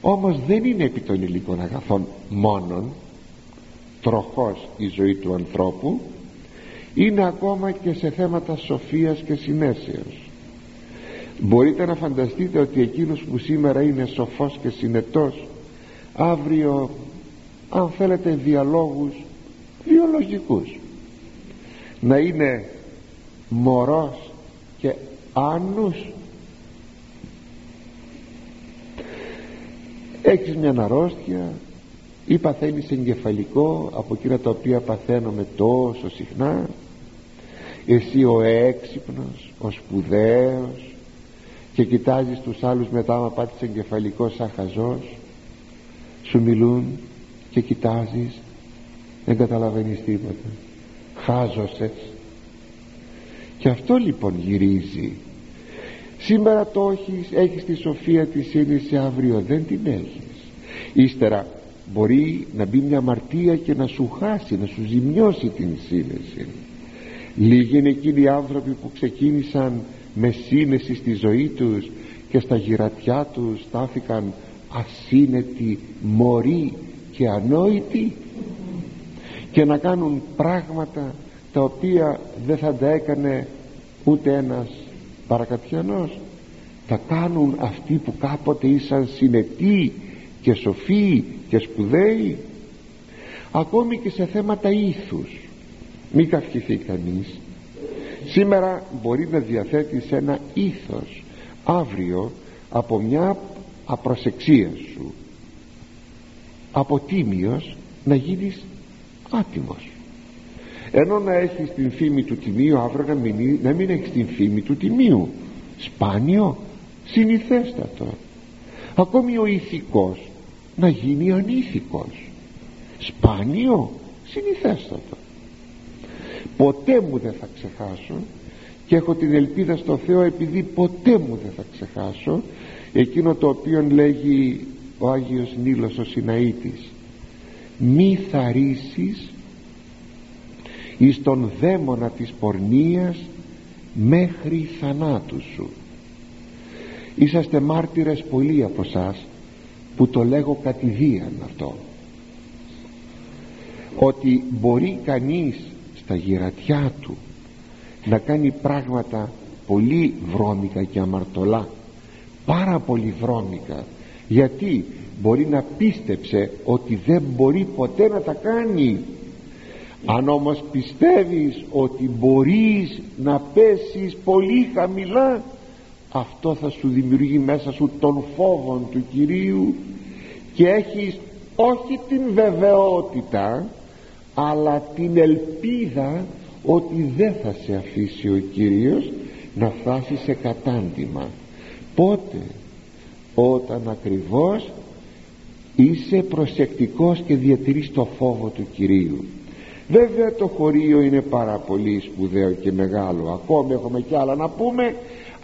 Όμως δεν είναι επί των υλικών αγαθών μόνον τροχός η ζωή του ανθρώπου είναι ακόμα και σε θέματα σοφίας και συνέσεως. Μπορείτε να φανταστείτε ότι εκείνος που σήμερα είναι σοφός και συνετός αύριο αν θέλετε διαλόγους βιολογικούς. Να είναι μωρός και άνους. Έχεις μια αρρώστια ή παθαίνεις εγκεφαλικό από εκείνα τα οποία παθαίνουμε τόσο συχνά. Εσύ ο έξυπνος ο σπουδαίος και κοιτάζεις τους άλλους μετά άμα πάτησε εγκεφαλικό σαν χαζός. Σου μιλούν και κοιτάζεις δεν καταλαβαίνεις τίποτα. Χάζωσες και αυτό λοιπόν γυρίζει. Σήμερα το έχεις έχεις τη σοφία της σύνηση αύριο δεν την έχεις. Ύστερα μπορεί να μπει μια αμαρτία και να σου χάσει να σου ζημιώσει την σύνεση λίγοι είναι εκείνοι οι άνθρωποι που ξεκίνησαν με σύνεση στη ζωή τους και στα γυρατιά τους στάθηκαν ασύνετοι, μωροί και ανόητοι και να κάνουν πράγματα τα οποία δεν θα τα έκανε ούτε ένας παρακατιανός. Τα κάνουν αυτοί που κάποτε ήσαν συνετοί και σοφοί και σπουδαίοι. Ακόμη και σε θέματα ήθους. Μην καυχηθεί κανείς. Σήμερα μπορεί να διαθέτεις ένα ήθος. Αύριο από μια απροσεξία σου από τίμιος να γίνεις άτιμος. Ενώ να έχεις την φήμη του τιμίου αύριο να μην, να μην έχεις την φήμη του τιμίου. Σπάνιο. Συνηθέστατο. Ακόμη ο ηθικός να γίνει ανήθικος. Σπάνιο. Συνηθέστατο. Ποτέ μου δεν θα ξεχάσω και έχω την ελπίδα στο Θεό επειδή ποτέ μου δεν θα ξεχάσω εκείνο το οποίο λέγει ο Άγιος Νίλος ο Σιναήτης μη θαρρήσεις εις τον δαίμονα της πορνείας μέχρι θανάτου σου. Είσαστε μάρτυρες πολλοί από σας που το λέγω κατηδίαν αυτό. Ότι μπορεί κανείς στα γυρατιά του να κάνει πράγματα πολύ βρώμικα και αμαρτωλά πάρα πολύ βρώμικα γιατί μπορεί να πίστεψε ότι δεν μπορεί ποτέ να τα κάνει. Αν όμως πιστεύεις ότι μπορείς να πέσεις πολύ χαμηλά αυτό θα σου δημιουργεί μέσα σου τον φόβο του Κυρίου και έχεις όχι την βεβαιότητα αλλά την ελπίδα ότι δεν θα σε αφήσει ο Κύριος να φτάσει σε κατάντημα. Πότε όταν ακριβώς είσαι προσεκτικός και διατηρείς το φόβο του Κυρίου. Βέβαια το χωρίο είναι πάρα πολύ σπουδαίο και μεγάλο. Ακόμη έχουμε κι άλλα να πούμε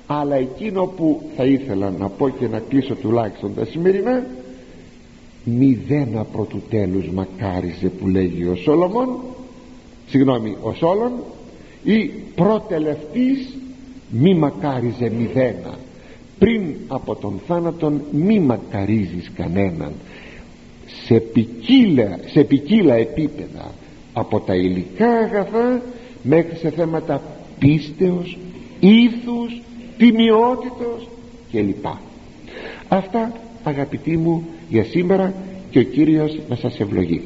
αλλά εκείνο που θα ήθελα να πω και να κλείσω τουλάχιστον τα σημερινά μηδένα πρωτού τέλους μακάριζε που λέγει ο Σόλομον συγγνώμη ο Σόλων ή προτελευτής μη μακάριζε μηδένα πριν από τον θάνατον μη μακαρίζεις κανέναν. Σε ποικίλα, σε ποικίλα επίπεδα. Από τα υλικά αγαθά μέχρι σε θέματα πίστεως, ήθους, τιμιότητος κλπ. Αυτά αγαπητοί μου για σήμερα και ο Κύριος να σας ευλογεί